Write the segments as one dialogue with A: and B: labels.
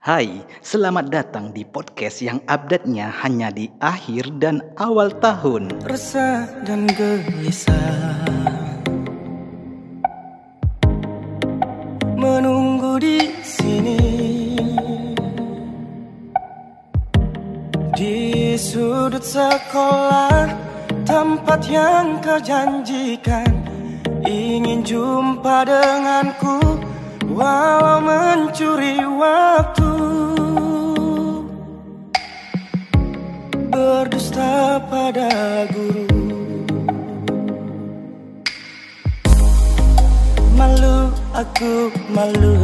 A: Hai, selamat datang di podcast yang update-nya hanya di akhir dan awal tahun.
B: resah dan gelisah. Menunggu di sini. Di sudut sekolah tempat yang kau janjikan ingin jumpa denganku walau mencuri waktu berdusta pada guru. Malu aku malu.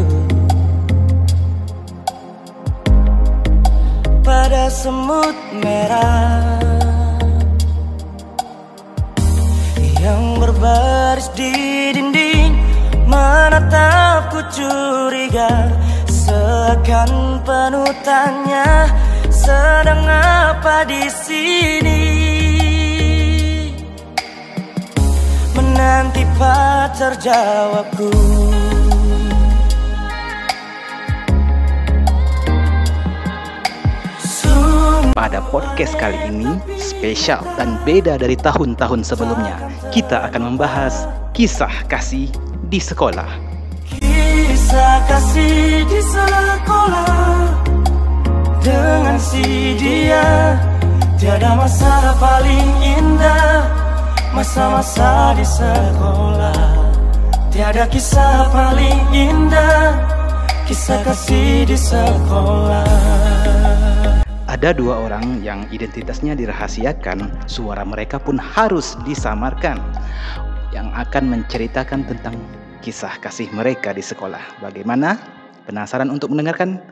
B: Pada semut merah Yang berbaris di dinding Menatapku curiga Seakan penuh tanya Sedang apa di sini Menanti pacar jawabku
A: Pada podcast kali ini spesial dan beda dari tahun-tahun sebelumnya. Kita akan membahas kisah kasih di sekolah.
B: Kisah kasih di sekolah. Dengan si dia Tiada masa paling indah. Masa-masa di sekolah. Tiada kisah paling indah. Kisah kasih di sekolah.
A: Ada dua orang yang identitasnya dirahasiakan, suara mereka pun harus disamarkan. Yang akan menceritakan tentang kisah kasih mereka di sekolah. Bagaimana? Penasaran untuk mendengarkan?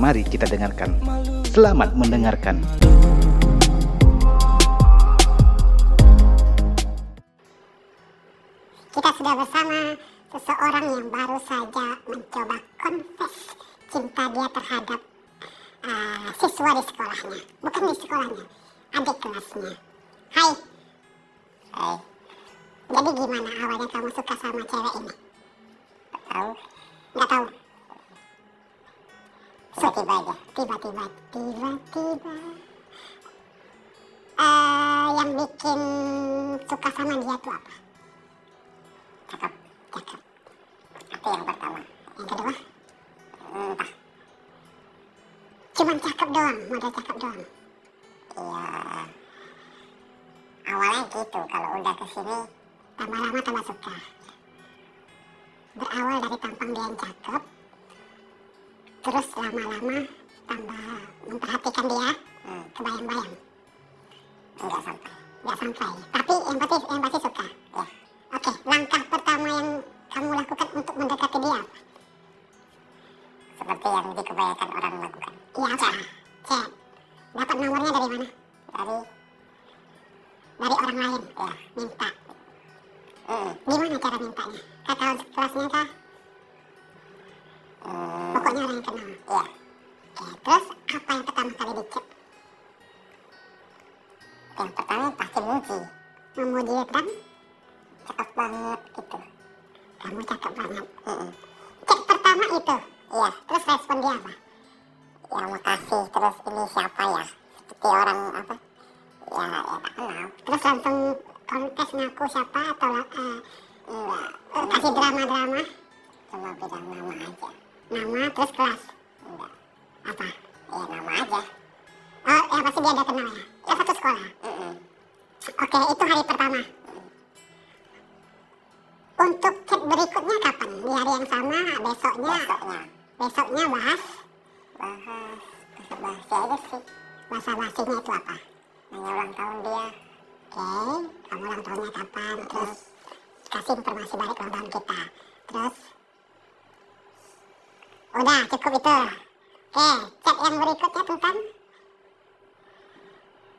A: Mari kita dengarkan. Selamat mendengarkan.
C: Kita sudah bersama seseorang yang baru saja mencoba confess cinta dia terhadap uh, siswa di sekolahnya. Bukan di sekolahnya, adik kelasnya. Hai. Hai. Jadi gimana awalnya kamu suka sama cewek ini? Tahu. Nggak tahu. Tiba-tiba aja. Tiba-tiba, tiba-tiba. Eh, yang bikin suka sama dia tuh apa? Cakep. Cakep. Itu yang pertama. Yang kedua? Entah. Cuman cakep doang, modal cakep doang. Iya. Awalnya gitu, kalau udah ke sini tambah lama tambah suka. Berawal dari tampang dia yang cakep, terus lama-lama tambah memperhatikan dia, kebayang-bayang. Enggak sampai. Enggak sampai. Tapi yang pasti yang pasti suka. Ya. Oke, langkah pertama yang kamu lakukan untuk mendekati dia
D: seperti yang dikebanyakan orang lakukan.
C: Iya apa? Cek. Dapat nomornya dari mana?
D: Dari
C: Dari orang lain.
D: ya,
C: Minta.
D: Mm,
C: Gimana cara mintanya? Kakak kelasnya kah?
D: mm,
C: Pokoknya orang yang kenal.
D: ya,
C: Oke, terus apa yang pertama kali dicek?
D: yang pertama pasti muji,
C: Memuji dan
D: cakep banget gitu.
C: kamu cakep banget.
D: Mm-mm.
C: Cek pertama itu.
D: Iya,
C: Terus respon dia apa?
D: ya makasih. Terus ini siapa ya? Seperti orang apa? Ya, ya tak kenal.
C: Terus langsung kontes ngaku siapa atau eh,
D: Enggak,
C: eh, kasih drama-drama?
D: cuma bilang nama aja.
C: Nama terus kelas.
D: Enggak,
C: Apa?
D: ya nama aja.
C: Oh, yang pasti dia udah kenal ya? Ya satu sekolah.
D: Mm-mm.
C: Oke, itu hari pertama. Untuk chat berikutnya kapan? Di hari yang sama, besoknya,
D: Besoknya
C: besoknya bahas
D: bahas bahasa basi aja sih.
C: bahasa basinya itu apa?
D: Nanya ulang tahun dia.
C: Kamu ulang tahunnya kapan? Terus kasih informasi balik ulang tahun kita. Terus, udah cukup itu. Oke, chat yang berikutnya tentang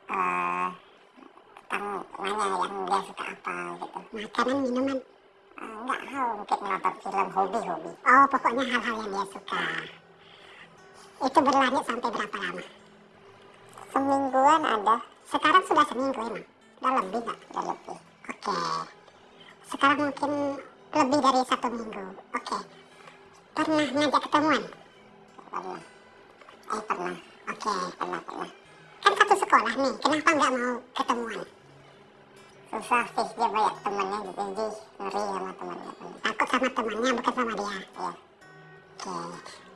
D: Eh, tentang nanya yang dia suka apa gitu.
C: makanan, minuman.
D: Eh, enggak tahu mungkin nonton film hobi-hobi.
C: Oh, pokoknya hal-hal yang dia suka. Itu berlanjut sampai berapa lama?
D: Semingguan ada,
C: Sekarang sudah seminggu emang? Udah lebih nggak?
D: udah lebih.
C: Oke. Sekarang mungkin lebih dari satu minggu. Oke. Pernah ngajak ketemuan?
D: Pernah. Eh pernah,
C: Oke,
D: pernah, pernah.
C: kan satu sekolah nih, kenapa nggak mau ketemuan?
D: Susah sih, dia banyak temennya gitu, jadi ngeri sama temennya.
C: Takut sama temannya, bukan sama dia.
D: Iya.
C: Oke,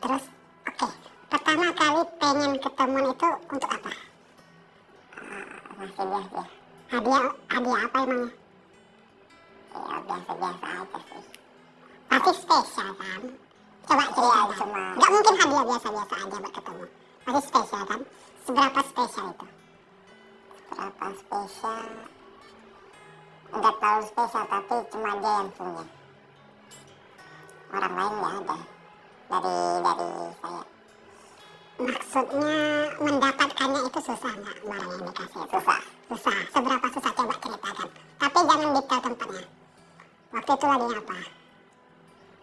C: terus oke. Pertama kali pengen ketemuan itu untuk apa?
D: Masih biasa,
C: Hadiah, hadiah apa emangnya?
D: ya biasa-biasa aja sih.
C: Pasti spesial kan? Coba
D: Iya,
C: cerita.
D: cuma
C: Nggak mungkin hadiah biasa-biasa aja buat ketemu. Pasti spesial kan? Seberapa spesial itu?
D: berapa spesial. Enggak terlalu spesial, tapi cuma dia yang punya. Orang lain nggak ada. Dari dari saya
C: Maksudnya mendapatkannya itu susah nggak barang yang dikasih
D: susah.
C: Susah. Seberapa susah coba ceritakan. Tapi jangan detail tempatnya. Waktu itu lagi apa?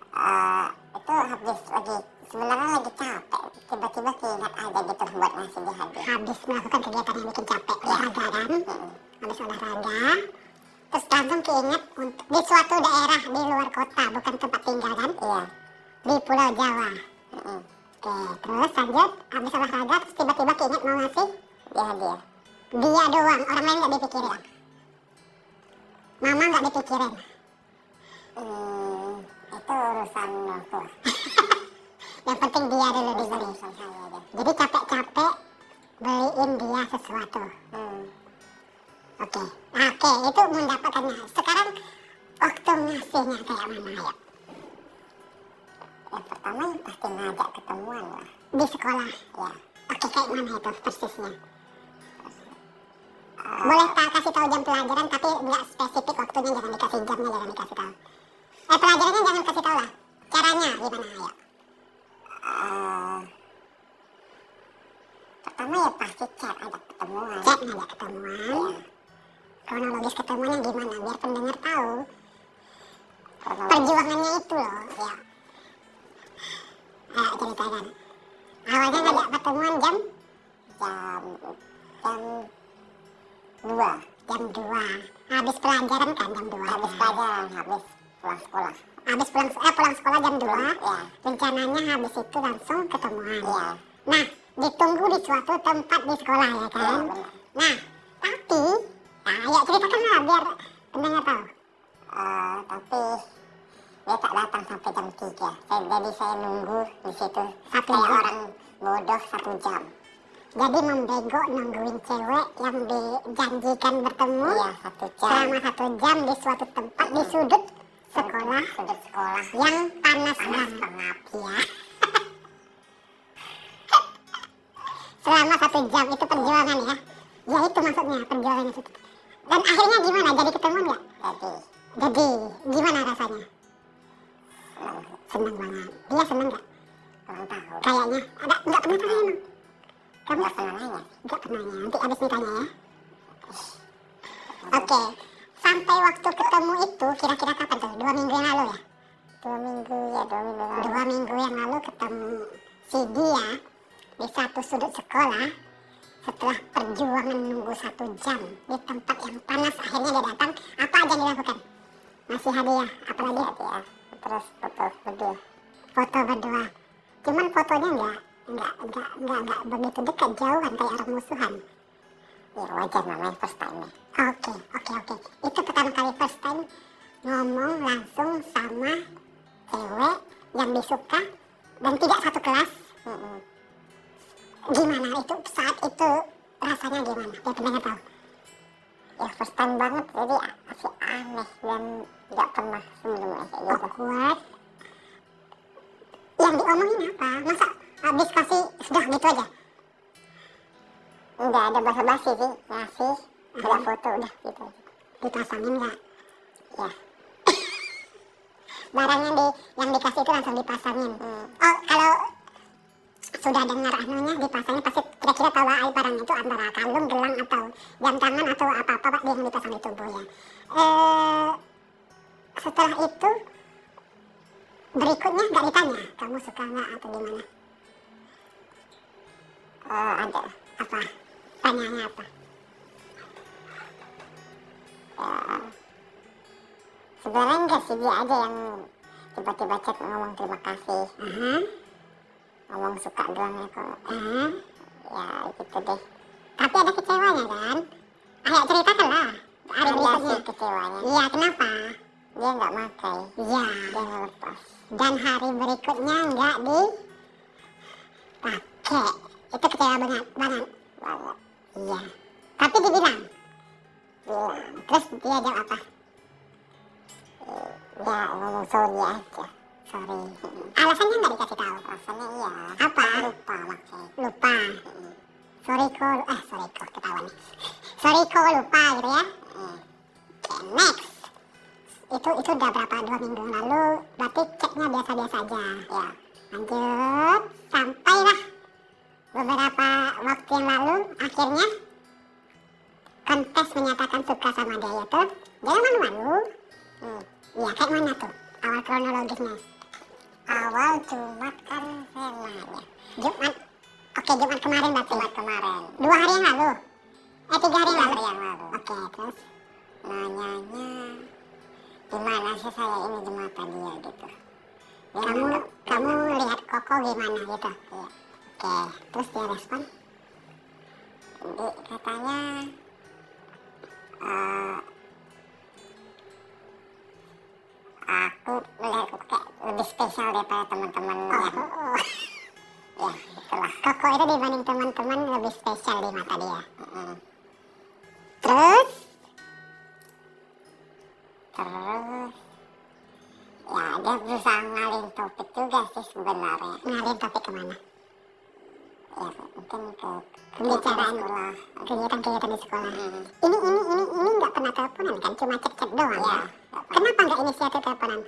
D: Eh, itu habis lagi sebenarnya lagi capek tiba-tiba keinget aja gitu buat ngasih dia hadiah
C: Habis melakukan kegiatan yang bikin capek olahraga kan?
D: Mm-mm.
C: Habis olahraga, terus langsung keinget untuk di suatu daerah di luar kota, bukan tempat tinggal kan?
D: iya
C: Di Pulau Jawa.
D: Mm-mm.
C: Oke, terus lanjut, habis olahraga, terus tiba-tiba keinget mau ngasih
D: dia hadiah
C: dia doang, orang lain nggak dipikirin. Mama nggak dipikirin.
D: hmm, itu urusan waktu
C: Yang penting dia dulu
D: saya aja
C: Jadi capek-capek beliin dia sesuatu.
D: hmm.
C: Oke, oke itu mendapatkannya. Sekarang waktu ngasihnya kayak mana ya?
D: yang pertama yang pasti ngajak ketemuan lah
C: Di sekolah.
D: ya
C: Oke, kayak mana itu persisnya? Boleh tak kasih tahu jam pelajaran, tapi nggak spesifik waktunya, jangan dikasih jamnya, jangan dikasih tahu. Eh, pelajarannya jangan kasih tahu lah. Caranya gimana, ayo?
D: Eh, pertama ya pasti chat ajak ketemuan
C: Cek ngajak ketemuan. Kronologis ketemuannya gimana, biar pendengar tahu.
D: Kronologis.
C: Perjuangannya itu loh, ya. Ayo ceritakan. Awalnya ngajak ketemuan jam
D: jam jam dua
C: jam 2. Habis pelajaran kan jam 2.
D: habis pelajaran habis pulang sekolah
C: Habis pulang, eh, pulang sekolah jam 2.
D: ya
C: Rencananya habis itu langsung ketemuan.
D: iya
C: Nah, ditunggu di suatu tempat di sekolah ya
D: iya
C: kan?
D: benar
C: Nah, tapi, nah, ya ceritakan lah biar pendengar tahu.
D: Eh, tapi dia tak datang sampai jam 3 saya, jadi saya nunggu di situ
C: Satu
D: orang bodoh satu jam
C: Jadi membego nungguin cewek yang dijanjikan bertemu
D: iya satu jam
C: selama satu jam di suatu tempat di sudut sekolah
D: sudut sekolah
C: yang panas
D: panas
C: banget.
D: pengap
C: Ya. selama satu jam itu perjuangan ya. Ya itu maksudnya perjuangan itu. Dan akhirnya gimana? Jadi ketemu nggak?
D: jadi
C: Jadi gimana rasanya?
D: senang
C: Seneng banget. Dia seneng nggak? Kayaknya ada nggak pernah emang. Kamu
D: nggak pernah nanya
C: nggak pernah ya. Nanti abis ditanya ya. Oke. Sampai waktu ketemu itu kira-kira kapan tuh? Dua minggu yang lalu ya?
D: dua minggu ya dua minggu lalu.
C: Dua minggu yang lalu ketemu si dia di satu sudut sekolah setelah perjuangan nunggu satu jam di tempat yang panas. Akhirnya dia datang. Apa aja yang dilakukan? Masih hadiah. Apalagi
D: hadiah? Terus foto berdua.
C: Foto berdua. Cuman fotonya nggak nggak nggak nggak nggak begitu dekat jauhan kayak orang musuhan.
D: Ya wajar namanya first time ya
C: oke oke oke. Itu pertama kali first time ngomong langsung sama cewek yang disuka dan tidak satu kelas. Gimana itu? Saat itu rasanya gimana? Ya pendengar tahu.
D: Ya first time banget. Jadi masih aneh dan nggak pernah sebelumnya kayak gitu.
C: Awkward. Yang diomongin apa? Masa habis kasih sudah gitu aja.
D: Nggak ada basa-basi sih ngasih ada foto udah gitu aja.
C: Dipasangin nggak?
D: Ya.
C: Barang yang di yang dikasih itu langsung dipasangin.
D: Hmm.
C: oh kalau sudah dengar anunya dipasangin pasti kira-kira tahu lah barangnya itu antara kalung gelang atau jam tangan atau apa apa pak yang dipasang di tubuhnya. Eh setelah itu berikutnya nggak ditanya kamu suka nggak atau gimana
D: Eh, ada
C: apa tanyanya apa
D: ya sebenarnya enggak sih dia aja yang tiba-tiba chat ngomong terima kasih
C: Aha.
D: ngomong suka doang ya kok
C: Ah,
D: ya gitu deh
C: tapi ada kecewanya kan? Ayo ceritakan lah. Hari
D: ada sih
C: berikutnya.
D: kecewanya
C: Iya, kenapa?
D: dia nggak pakai
C: Iya.
D: dia nggak lepas
C: Dan hari berikutnya nggak dipakai. Itu kecewa banget, banget. Iya. Tapi dibilang.
D: bilang
C: Terus dia jawab apa?
D: ya ngomong sorry aja
C: Sorry. Alasannya nggak dikasih tahu.
D: rasanya iya
C: Apa?
D: lupa pakai
C: Lupa. Sorry kok, eh sorry kok ketahuan nih. Sorry kok lupa gitu ya. Oke, next. Itu itu udah berapa dua minggu lalu. Berarti ceknya biasa-biasa aja.
D: ya
C: Lanjut, sampailah beberapa waktu yang lalu akhirnya kontes menyatakan suka sama dia itu. Jangan malu-malu.
D: hmm.
C: Iya, kayak mana tuh awal kronologisnya?
D: awal Jumat kan nanya
C: Jumat. Oke, Jumat kemarin berarti.
D: Jumat kemarin
C: Dua hari yang lalu. Eh, tiga hari lalu.
D: yang lalu
C: Oke, terus
D: nanyanya gimana sih saya ini di mata dia gitu dia
C: kamu kamu lihat Koko gimana gitu?
D: Iya.
C: Oke, terus dia respon.
D: di, katanya eh, aku melihat kok kayak lebih spesial daripada teman-teman yang
C: Oh,
D: ya itulah
C: Koko itu dibanding teman-teman lebih spesial di mata dia.
D: Mm-mm.
C: Terus,
D: terus ya dia berusaha ngalin topik juga sih sebenarnya
C: ngalir topik ke mana?
D: Ya mungkin ke
C: Pembicaraan
D: sekolah
C: kegiatan-kegiatan di sekolah.
D: Mm.
C: Ini ini ini ini nggak pernah teleponan kan? Cuma chat-chat doang
D: ya
C: ya. Kenapa nggak inisiatif teleponan?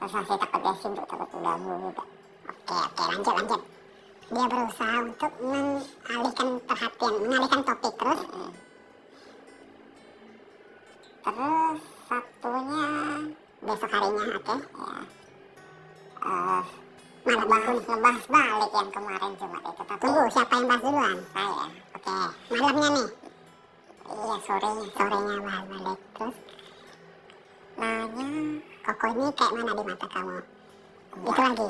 D: Terus saya takut dia sibuk takut ganggu juga
C: Oke oke lanjut lanjut. Dia berusaha untuk mengalihkan perhatian, mengalihkan topik terus.
D: Mm. terus Sabtunya
C: Besok harinya oke.
D: ya eh Ngebahas,
C: minggu.
D: ngebahas balik yang kemarin Jumat itu tapi
C: Tunggu siapa yang bahas duluan?
D: saya
C: Oke malamnya nih
D: iya sorenya
C: sorenya bahas balik terus.
D: nanya
C: Koko ini kayak mana di mata kamu? Itu lagi.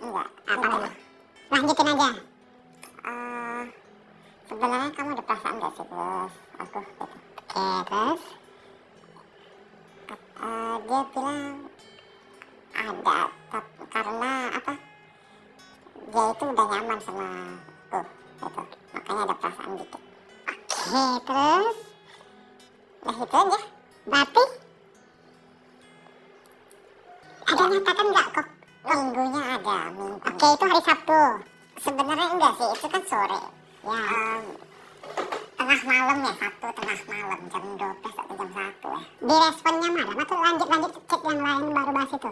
D: enggak
C: Apa
D: enggak.
C: lagi? Lanjutin aja.
D: Eh, sebenarnya kamu ada perasaan gak sih terus aku gitu
C: Oke terus.
D: Eh, dia bilang ada tapi karena apa dia itu udah nyaman sama aku gitu makanya ada perasaan dikit
C: Oke terus.
D: nah itu aja
C: Berarti ada nyatakan nggak kok?
D: minggunya ada minggu
C: Oke itu hari Sabtu.
D: sebenarnya enggak sih itu kan sore
C: Ya.
D: Em, tengah malam ya satu tengah malam jam 12 atau jam satu ya
C: Di responnya malam atau lanjut lanjut chat yang lain baru bahas itu?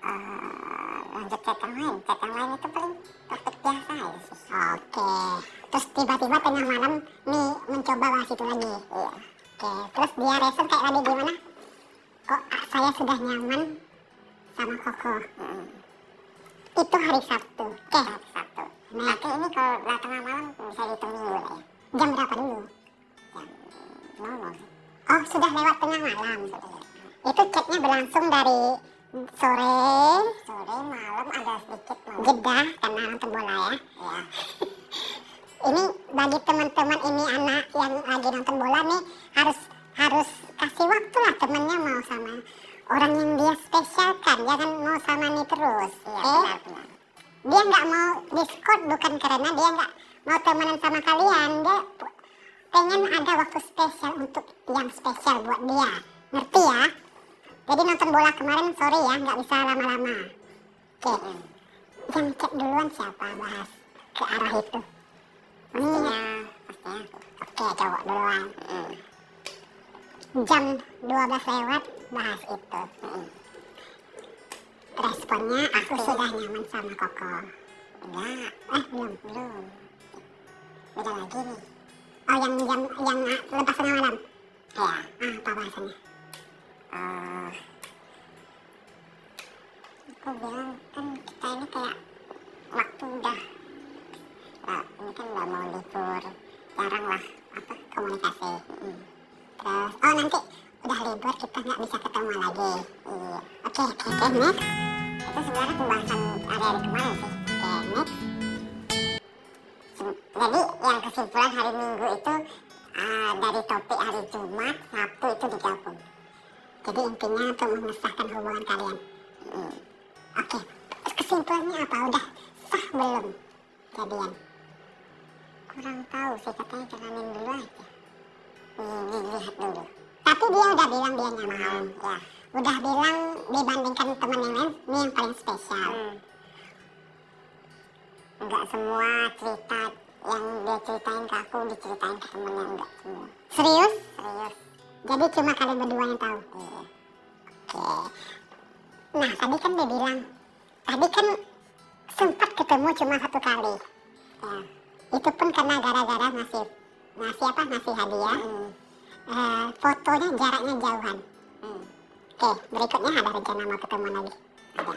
D: Eh, lanjut chat yang lain chat yang lain itu paling topik biasa aja sih
C: Oke. Terus tiba-tiba tengah malam nih mencoba bahas itu lagi.
D: iya
C: Oke. Terus dia respon kayak tadi gimana? Kok saya sudah nyaman sama Koko?
D: Mm.
C: Itu hari Sabtu. Oke.
D: hari Sabtu
C: Nah,
D: tapi ini kalau tengah malam bisa dihitung minggu lah ya
C: jam berapa dulu?
D: jam nol sih
C: Oh sudah lewat tengah malam. Itu chatnya berlangsung dari sore
D: sore malam ada sedikit malam
C: jeda karena nonton bola ya.
D: ya
C: Ini bagi teman-teman ini anak yang lagi nonton bola nih harus harus kasih waktu lah temennya mau sama orang yang dia spesialkan jangan mau sama nih terus
D: iya
C: eh?
D: benar benar.
C: Dia nggak mau diskot bukan karena dia nggak mau temenan sama kalian dia pengen ada waktu spesial untuk yang spesial buat dia. Ngerti ya jadi nonton bola kemarin sorry ya nggak bisa lama-lama. Oke yang cek duluan siapa bahas ke arah itu?
D: Pastinya
C: Hmm,
D: pastinya aku
C: oke cowok duluan.
D: Mm.
C: jam 12 lewat bahas itu.
D: Mm.
C: responnya aku sudah nyaman sama Koko.
D: Enggak
C: eh belum
D: belum. Beda lagi nih.
C: Oh yang jam yang lepas tengah malam
D: ya
C: ah apa bahasanya
D: aku bilang kan kita ini kayak waktu udah lah ini kan udah mau libur jarang lah apa
C: komunikasi.
D: Mm.
C: terus oh nanti udah libur kita nggak bisa ketemu lagi.
D: Iya.
C: Oke oke oke next.
D: Itu sebenarnya pembahasan hari-hari kemarin sih. Oke next. Sem- jadi yang kesimpulan hari minggu itu ah, dari topik hari Jumat Sabtu itu digabung
C: Jadi intinya untuk mengesahkan hubungan kalian.
D: Hmm.
C: Oke, terus kesimpulannya apa? Udah sah belum jadian?
D: kurang tahu sih katanya jalanin dulu aja ini lihat dulu
C: Tapi dia udah bilang dia nggak mau.
D: ya
C: Udah bilang dibandingkan teman yang lain, ini yang paling spesial.
D: Hmm. Enggak semua cerita yang dia ceritain ke aku diceritain ke temennya enggak semua.
C: Serius?
D: Serius.
C: Jadi cuma kalian berdua yang tahu?
D: Iya.
C: Oke. Nah, tadi kan dia bilang, tadi kan sempat ketemu cuma satu kali.
D: Ya.
C: Itu pun karena gara-gara ngasih, ngasih apa? Ngasih hadiah.
D: Hmm.
C: Eh, fotonya jaraknya jauhan.
D: Hmm.
C: Oke, berikutnya ada rencana mau ketemu lagi.
D: Ada.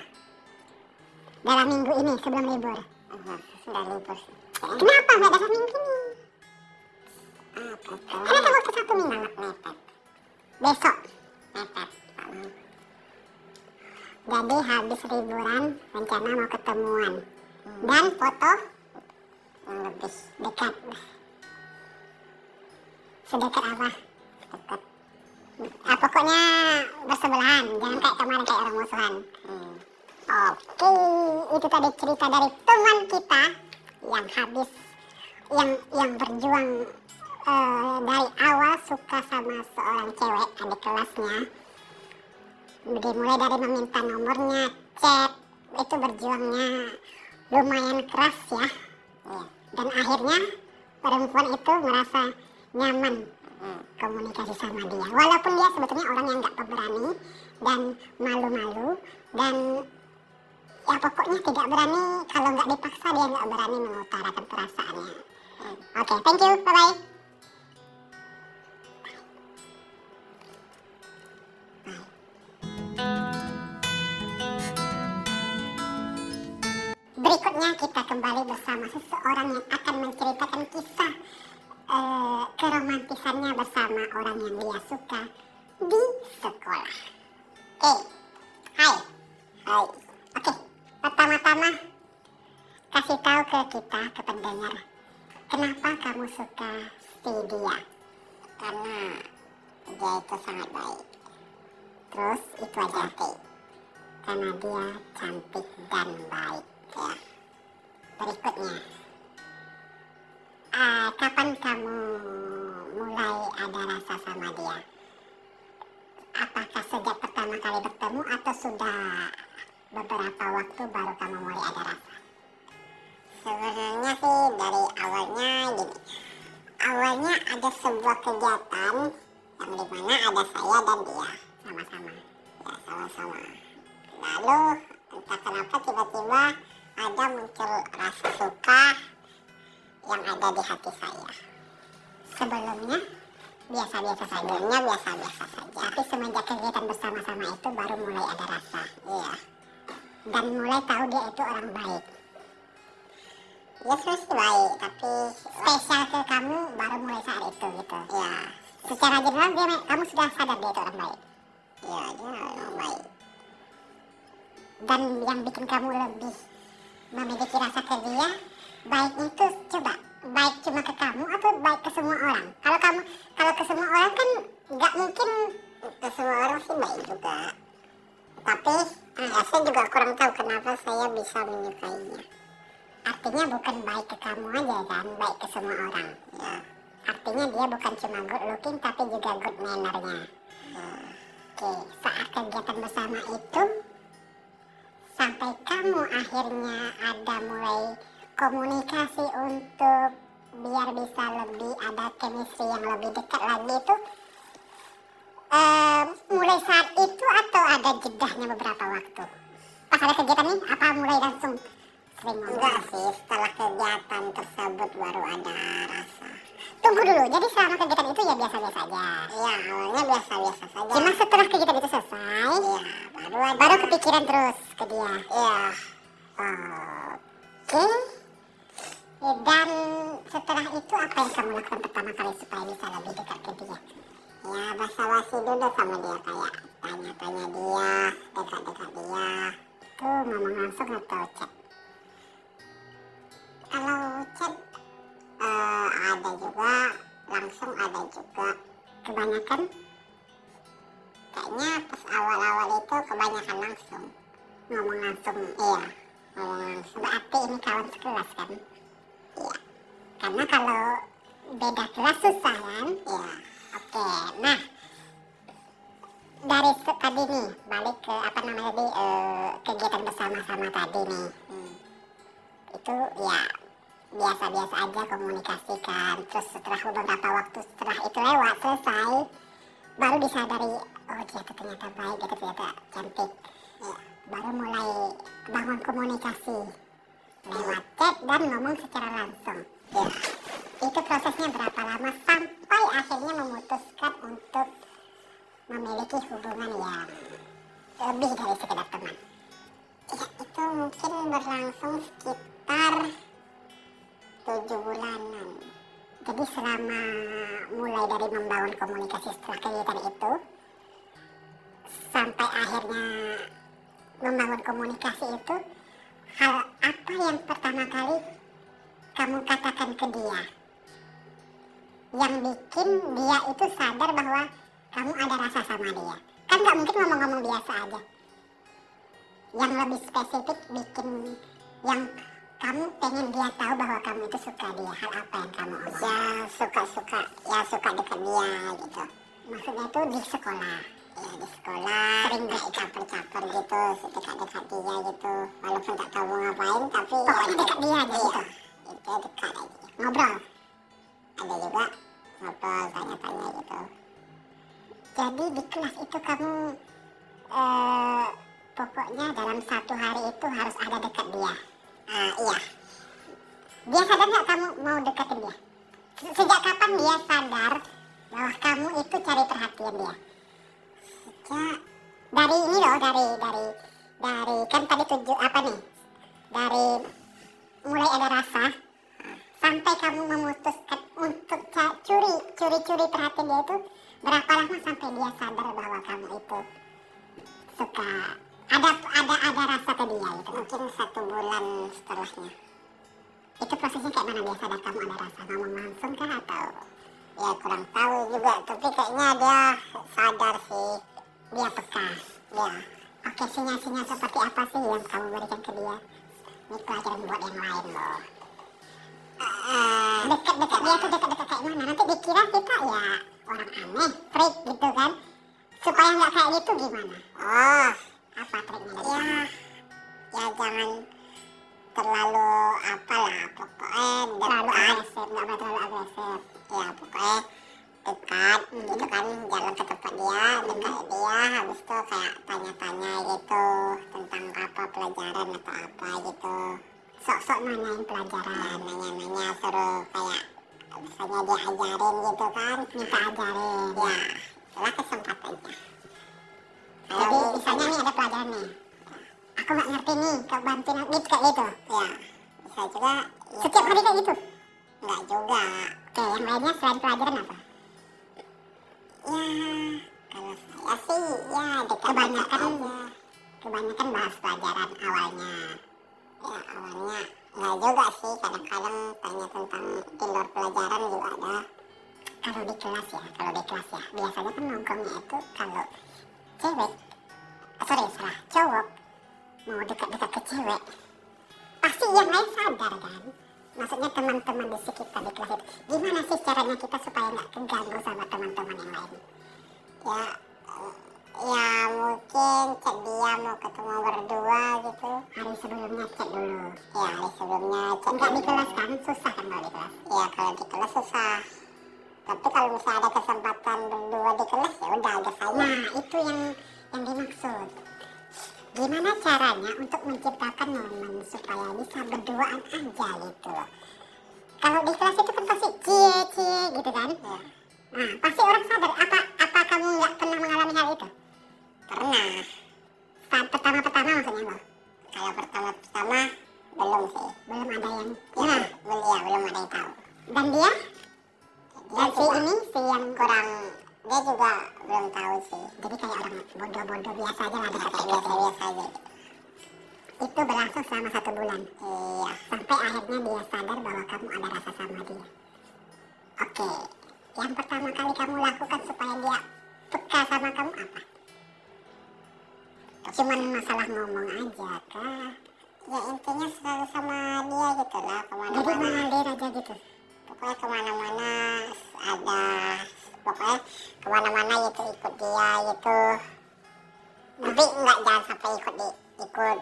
C: Dalam minggu ini sebelum libur.
D: Enggak, sudah libur sih.
C: Kenapa nggak dalam minggu ini?
D: Apa
C: Kan ada
D: tuh?
C: waktu satu minggu.
D: Sangat mepet.
C: Besok.
D: Mepet.
C: Jadi habis liburan rencana mau ketemuan.
D: Hmm.
C: Dan foto
D: Yang lebih
C: dekat. Sedekat apa?
D: dekat.
C: Ah, pokoknya bersebelahan, jangan kayak kemarin kayak orang musuhan.
D: Hmm.
C: Oke, itu tadi cerita dari teman kita yang habis, yang yang berjuang eh, dari awal suka sama seorang cewek adik kelasnya. Dimulai dari meminta nomornya, chat, itu berjuangnya lumayan keras ya.
D: Iya.
C: Dan akhirnya perempuan itu merasa nyaman
D: Hmm.
C: komunikasi sama dia. Walaupun dia sebetulnya orang yang nggak pemberani dan malu-malu dan ya pokoknya tidak berani kalau nggak dipaksa dia nggak berani mengutarakan perasaannya.
D: Hmm.
C: Oke, thank you, bye bye. Berikutnya kita kembali bersama seseorang yang akan menceritakan kisah eh, keromantisannya bersama orang yang dia suka di sekolah. Oke, hai, hai. Oke, pertama-tama kasih tahu ke kita, ke pendengar, kenapa kamu suka si dia?
D: Karena dia itu sangat baik.
C: Terus itu aja,
D: Cantik.
C: karena dia cantik dan baik.
D: Ya.
C: Berikutnya, Ah, kapan kamu mulai ada rasa sama dia? Apakah sejak pertama kali bertemu atau sudah beberapa waktu baru kamu mulai ada rasa?
D: Sebenarnya sih dari awalnya gini. Awalnya ada sebuah kegiatan yang di mana ada saya dan dia
C: Sama-sama.
D: ya sama-sama. Lalu entah kenapa tiba-tiba ada muncul rasa suka yang ada di hati saya.
C: Sebelumnya biasa-biasa saja.
D: Sebelumnya biasa-biasa saja.
C: Tapi semenjak kegiatan bersama-sama itu baru mulai ada rasa.
D: Iya.
C: Dan mulai tahu dia itu orang baik.
D: Dia sebenarnya sih baik, tapi
C: Spesial ke kamu baru mulai saat itu gitu.
D: ya,
C: Secara general dia, kamu sudah sadar dia itu orang baik.
D: ya dia memang baik.
C: dan yang bikin kamu lebih memiliki rasa ke dia baiknya itu coba baik cuma ke kamu atau baik ke semua orang kalau kamu kalau ke semua orang kan nggak mungkin
D: Ke semua orang sih baik juga. Tapi ya, saya juga kurang tahu kenapa saya bisa menyukainya.
C: artinya bukan baik ke kamu aja kan baik ke semua orang
D: Ya,
C: artinya dia bukan cuma good looking tapi juga good mannernya
D: ya.
C: oke saat kegiatan bersama itu sampai kamu akhirnya ada mulai komunikasi untuk biar bisa lebih ada chemistry yang lebih dekat lagi itu eh, mulai saat itu atau ada jedahnya beberapa waktu pas ada kegiatan ini apa mulai langsung sering?
D: Enggak sih, setelah kegiatan tersebut baru ada rasa.
C: Tunggu dulu jadi selama kegiatan itu ya biasa-biasa aja
D: Iya, awalnya biasa-biasa saja.
C: cuma setelah kegiatan itu selesai
D: Iya, baru ada.
C: baru kepikiran terus ke dia
D: Iya,
C: Oke. Dan setelah itu apa yang kamu lakukan pertama kali supaya bisa lebih dekat ke dia?
D: ya basa-basi dulu sama dia kayak tanya-tanya dia, dekat-dekat dia.
C: itu ngomong langsung atau chat?
D: kalau chat eh, ada juga langsung ada juga
C: Kebanyakan
D: kayaknya pas awal-awal itu kebanyakan langsung
C: ngomong langsung.
D: iya ngomong langsung
C: Berarti ini kawan sekelas kan?
D: iya
C: Karena kalau beda kelas susah kan?
D: iya
C: Oke, nah dari tadi nih balik ke apa namanya tadi eh, kegiatan bersama-sama tadi nih
D: Hmm.
C: itu ya biasa-biasa aja komunikasikan. Terus setelah beberapa waktu setelah itu lewat selesai baru disadari oh dia tuh ternyata baik dia tuh ternyata cantik. Ya, baru mulai bangun komunikasi. Lewat chat dan ngomong secara langsung.
D: Ya
C: itu prosesnya berapa lama sampai akhirnya memutuskan untuk memiliki hubungan yang lebih dari sekedar teman?
D: Ya, itu mungkin berlangsung sekitar tujuh bulanan.
C: jadi selama mulai dari membangun komunikasi setelah kegiatan itu sampai akhirnya membangun komunikasi itu hal apa yang pertama kali kamu katakan ke dia? Yang bikin dia itu sadar bahwa kamu ada rasa sama dia. Kan nggak mungkin ngomong-ngomong biasa aja. Yang lebih spesifik bikin yang kamu pengen dia tahu bahwa kamu itu suka dia hal apa yang kamu omongin
D: Ya suka-suka, ya suka dekat dia gitu.
C: maksudnya itu di sekolah
D: Ya di sekolah
C: Sering
D: kayak caper-caper gitu, dekat-dekat dia gitu. Walaupun tak tahu mau ngapain, tapi ya
C: Pokoknya dekat dia aja gitu.
D: itu dekat aja.
C: ngobrol
D: Ada juga ngobrol, tanya-tanya gitu.
C: jadi di kelas itu kamu eh, pokoknya dalam satu hari itu harus ada dekat dia
D: Ah iya,
C: dia sadar nggak kamu mau deketin dia? Se- sejak kapan dia sadar bahwa kamu itu cari perhatian dia?
D: Sejak
C: dari ini loh dari dari dari kan tadi tujuh apa nih? Dari mulai ada rasa sampai kamu memutuskan untuk curi curi curi perhatian dia itu berapa lama sampai dia sadar bahwa kamu itu suka ada ada ada rasa ke dia gitu
D: mungkin satu bulan setelahnya.
C: itu prosesnya kayak mana dia sadar kamu ada rasa ngomong langsung kah? Atau
D: Ya kurang tahu juga, tapi kayaknya dia sadar sih.
C: dia peka
D: Ya,
C: oke sinyal-sinyal seperti apa sih yang kamu berikan ke dia? Ini pelajaran buat yang lain loh.
D: Eh,
C: dekat-dekat dia tuh dekat-dekat kayak mana? Nanti dikira kita ya orang aneh freak gitu kan? Supaya nggak kayak gitu gimana?
D: Oh
C: apa triknya?
D: Ya ya jangan terlalu apa lah pokoknya
C: terlalu agresif. nggak boleh terlalu agresif.
D: Ya pokoknya dekat gitu kan jalan ke tempat dia dekat dia habis itu kayak tanya-tanya gitu tentang apa pelajaran atau apa gitu.
C: Sok-sok nanyain pelajaran
D: nanya-nanya suruh kayak misalnya dia ajarin gitu kan.
C: Minta ajarin.
D: Ya itulah kesempatannya
C: jadi misalnya nih ada pelajaran nih. Aku nggak ngerti nih kau bantuin aku gitu kayak gitu.
D: Ya. Bisa juga ya,
C: setiap hari kayak gitu?
D: Nggak juga.
C: Oke yang lainnya selain pelajaran apa?
D: Ya kalau saya sih ya dekat
C: Kebanyakan
D: aja.
C: Kebanyakan bahas pelajaran awalnya.
D: Ya awalnya nggak juga sih. Kadang-kadang tanya tentang di luar pelajaran juga ada.
C: Kalau di kelas ya kalau di kelas ya. Biasanya kan nongkrongnya itu kalau cewek? Eh, sorry salah. Cowok? Mau dekat-dekat ke cewek? Pasti yang lain sadar kan? Maksudnya teman-teman di sekitar di kelas itu gimana sih caranya kita supaya nggak keganggu sama teman-teman yang lain?
D: Ya eh, ya mungkin cek dia mau ketemu berdua gitu.
C: Hari sebelumnya cek dulu.
D: Ya hari sebelumnya cek
C: enggak di kelas kan? Susah kan kalau di kelas?
D: Ya kalau di kelas susah tapi kalau misalnya ada kesempatan berdua di kelas ya udah ada saya
C: nah itu yang yang dimaksud. Gimana caranya untuk menciptakan momen supaya bisa berduaan aja gitu loh? Kalau di kelas itu kan pasti cie cie gitu kan?
D: Ya
C: nah pasti orang sadar apa apa kamu nggak pernah mengalami hal itu?
D: Pernah.
C: Saat pertama-pertama maksudnya loh
D: kalau pertama-pertama belum sih.
C: Belum ada yang
D: ya? Belum ya belum ada yang tahu.
C: Dan dia dan si
D: juga
C: ini si yang
D: kurang dia juga belum tahu sih
C: jadi kayak orang bodoh-bodoh biasa aja lah
D: ya, kayak biasa-biasa aja gitu.
C: itu berlangsung selama satu bulan
D: iya
C: sampai akhirnya dia sadar bahwa kamu ada rasa sama dia. Oke, yang pertama kali kamu lakukan supaya dia peka sama kamu apa? Cuman masalah ngomong aja kah?
D: ya intinya selalu sama dia gitu lah
C: Jadi
D: ke mana-mana
C: mengalir aja gitu.
D: Pokoknya ke mana-mana ada pokoknya ke mana-mana gitu ikut dia gitu tapi nggak jangan sampai ikut di ikut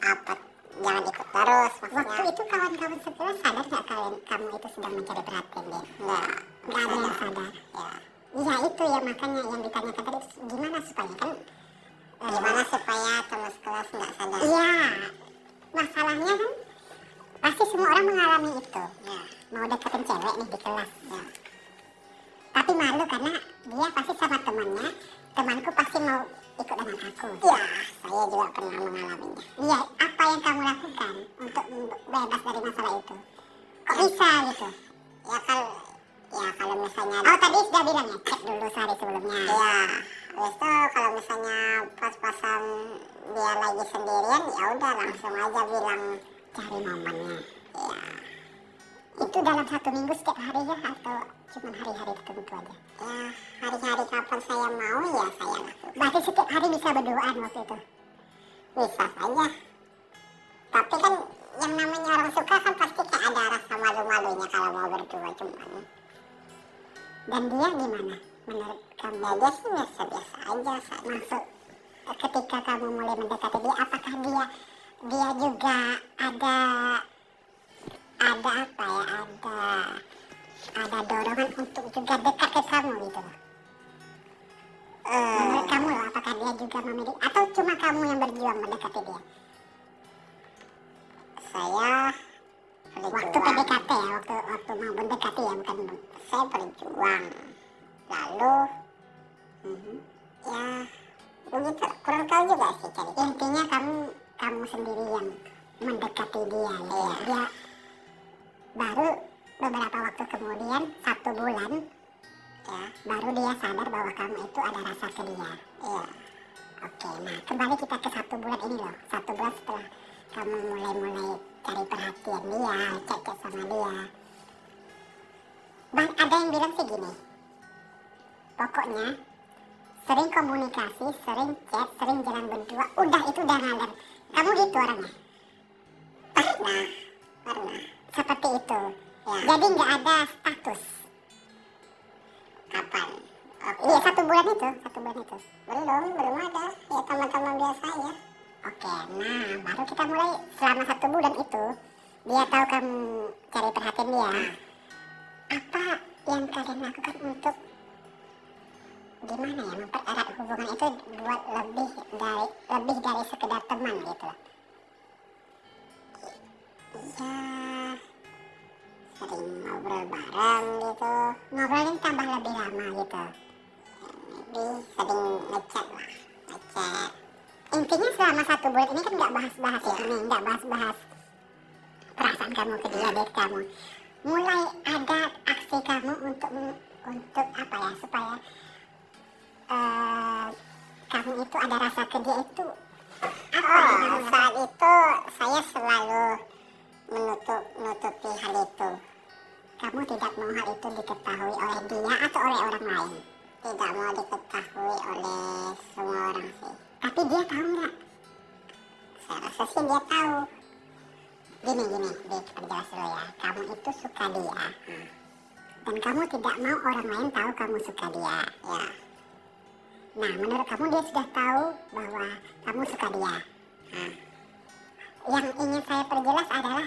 D: apa jangan ikut terus
C: Waktu itu kawan-kawan sekelas sadar nggak kalian kamu itu sedang mencari perhatian dia?
D: nggak
C: Nggak ada yang sadar.
D: ya
C: Iya itu ya makanya yang ditanyakan tadi gimana supaya kan? eh,
D: gimana supaya teman sekelas nggak sadar
C: Iya, masalahnya kan pasti semua orang mengalami itu.
D: ya
C: Mau deketin cewek nih di kelas.
D: ya
C: Tapi malu karena dia pasti sama temannya. Temanku pasti mau ikut dengan aku.
D: ya saya juga pernah mengalaminya
C: Iya, apa yang kamu lakukan untuk bebas dari masalah itu? Kok bisa gitu?
D: ya kan ya kalau misalnya
C: Oh tadi sudah bilang ya, cek dulu sehari sebelumnya.
D: ya habis itu kalau misalnya pas-pasan dia lagi sendirian ya udah langsung aja bilang
C: Cari momennya.
D: ya
C: Itu dalam satu minggu setiap hari ya atau cuma hari-hari tertentu aja?
D: ya hari-hari kapan saya mau ya saya lakukan
C: Berarti setiap hari bisa berduaan waktu itu?
D: bisa saja tapi kan yang namanya orang suka kan pasti kayak ada rasa malu-malunya kalau mau berdua cuman
C: Dan dia gimana menurut kamu?
D: ya dia sih biasa-biasa aja saat
C: Maksud ketika kamu mulai mendekati dia, apakah dia dia juga ada ada apa ya? Ada ada dorongan untuk juga dekat ke kamu gitu loh.
D: Eh,
C: Menurut kamu loh, apakah dia juga memiliki atau cuma kamu yang berjuang mendekati dia?
D: saya
C: Waktu
D: berjuang
C: PDKT ya, waktu waktu mau mendekati ya, bukan
D: saya berjuang lalu
C: Mhm.
D: ya begitu kurang tahu juga sih cari
C: intinya kamu kamu sendiri yang mendekati dia ya.
D: Iya.
C: dia baru beberapa waktu kemudian satu bulan
D: ya
C: baru dia sadar bahwa kamu itu ada rasa ke dia
D: iya.
C: Oke nah kembali kita ke satu bulan ini loh. Satu bulan setelah kamu mulai-mulai cari perhatian dia cek-cek sama dia. Bang, ada yang bilang sih gini. Pokoknya sering komunikasi, sering chat, sering jalan berdua, udah itu udah ngalir. Kamu gitu orangnya,
D: pernah pernah
C: seperti itu.
D: ya
C: Jadi nggak ada status.
D: kapan oke
C: Iya satu bulan itu, satu bulan itu.
D: belum belum ada ya teman-teman biasa ya
C: Oke, nah baru kita mulai selama satu bulan itu dia tahu kamu cari perhatian dia. Apa yang kalian lakukan untuk gimana ya mempererat hubungan itu buat lebih dari lebih dari sekedar teman gitu loh.
D: ya ngobrol bareng gitu
C: Ngobrolin tambah lebih lama gitu.
D: lebih sering ngechat lah ngechat
C: Intinya selama satu bulan ini kan nggak bahas-bahas ya ini, nggak bahas-bahas perasaan kamu ke dia, date kamu. Mulai ada aksi kamu untuk untuk apa ya supaya eh, kamu itu ada rasa ke dia itu apa
D: Oh, saat itu saya selalu menutup nutupi hal itu.
C: Kamu tidak mau hal itu diketahui oleh dia atau oleh orang lain.
D: Tidak mau diketahui oleh semua orang sih.
C: Tapi dia tahu nggak?
D: Saya rasa sih dia tahu.
C: Gini gini, Dik, perjelas dulu ya. Kamu itu suka dia, dan kamu tidak mau orang lain tahu kamu suka dia.
D: Ya,
C: Nah, menurut kamu dia sudah tahu bahwa kamu suka dia.
D: Hmm.
C: Yang ingin saya perjelas adalah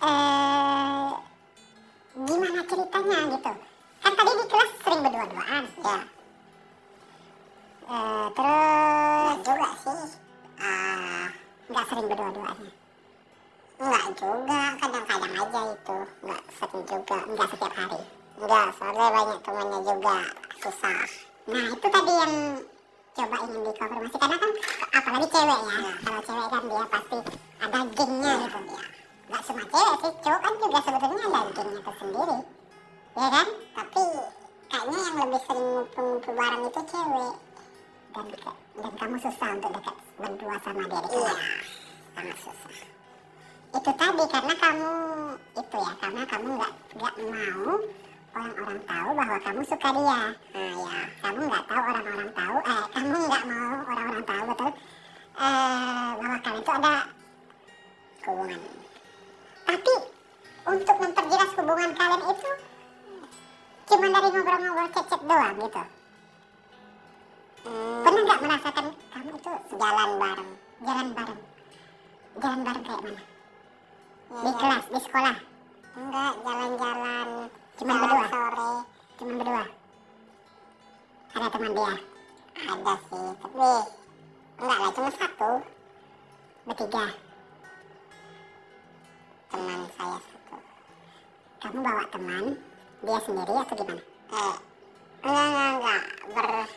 C: eh gimana ceritanya gitu. Kan tadi di kelas sering berdua-duaan.
D: ya.
C: Eh, terus
D: juga sih. Ah,
C: nggak sering berdua-duaan.
D: enggak juga. Kadang-kadang aja itu. Enggak sering juga.
C: Nggak setiap hari.
D: Enggak, soalnya banyak temannya juga. Susah.
C: Nah, itu tadi yang coba ingin dikonfirmasi karena kan apalagi cewek ya.
D: Ya.
C: Kalau cewek kan dia pasti ada gengnya gitu.
D: iya.
C: Nggak semua cewek sih, cowok kan juga sebetulnya ada gengnya tersendiri. Ya kan?
D: Tapi kayaknya yang lebih sering ngumpul-ngumpul bareng itu cewek.
C: dan dan kamu susah untuk dekat berdua sama dia di
D: Iya. sangat susah
C: itu tadi karena kamu itu ya karena kamu nggak nggak mau orang-orang tahu bahwa kamu suka dia
D: nah ya
C: kamu nggak tahu orang-orang tahu eh kamu nggak mau orang-orang tahu betul eh bahwa kalian itu ada
D: hubungan
C: tapi untuk memperjelas hubungan kalian itu cuma dari ngobrol-ngobrol cecet doang gitu.
D: Hmm,
C: pernah nggak merasakan kamu itu
D: jalan bareng
C: jalan bareng? Jalan bareng kayak mana
D: Ya,
C: di
D: jalan-
C: kelas di sekolah?
D: Enggak jalan-jalan.
C: Cuma
D: jalan
C: berdua?
D: sore.
C: Cuma berdua? Ada teman dia?
D: Ada sih tapi enggak lah cuma satu.
C: Bertiga
D: teman saya satu.
C: Kamu bawa teman dia sendiri atau gimana?
D: Eh enggak enggak enggak.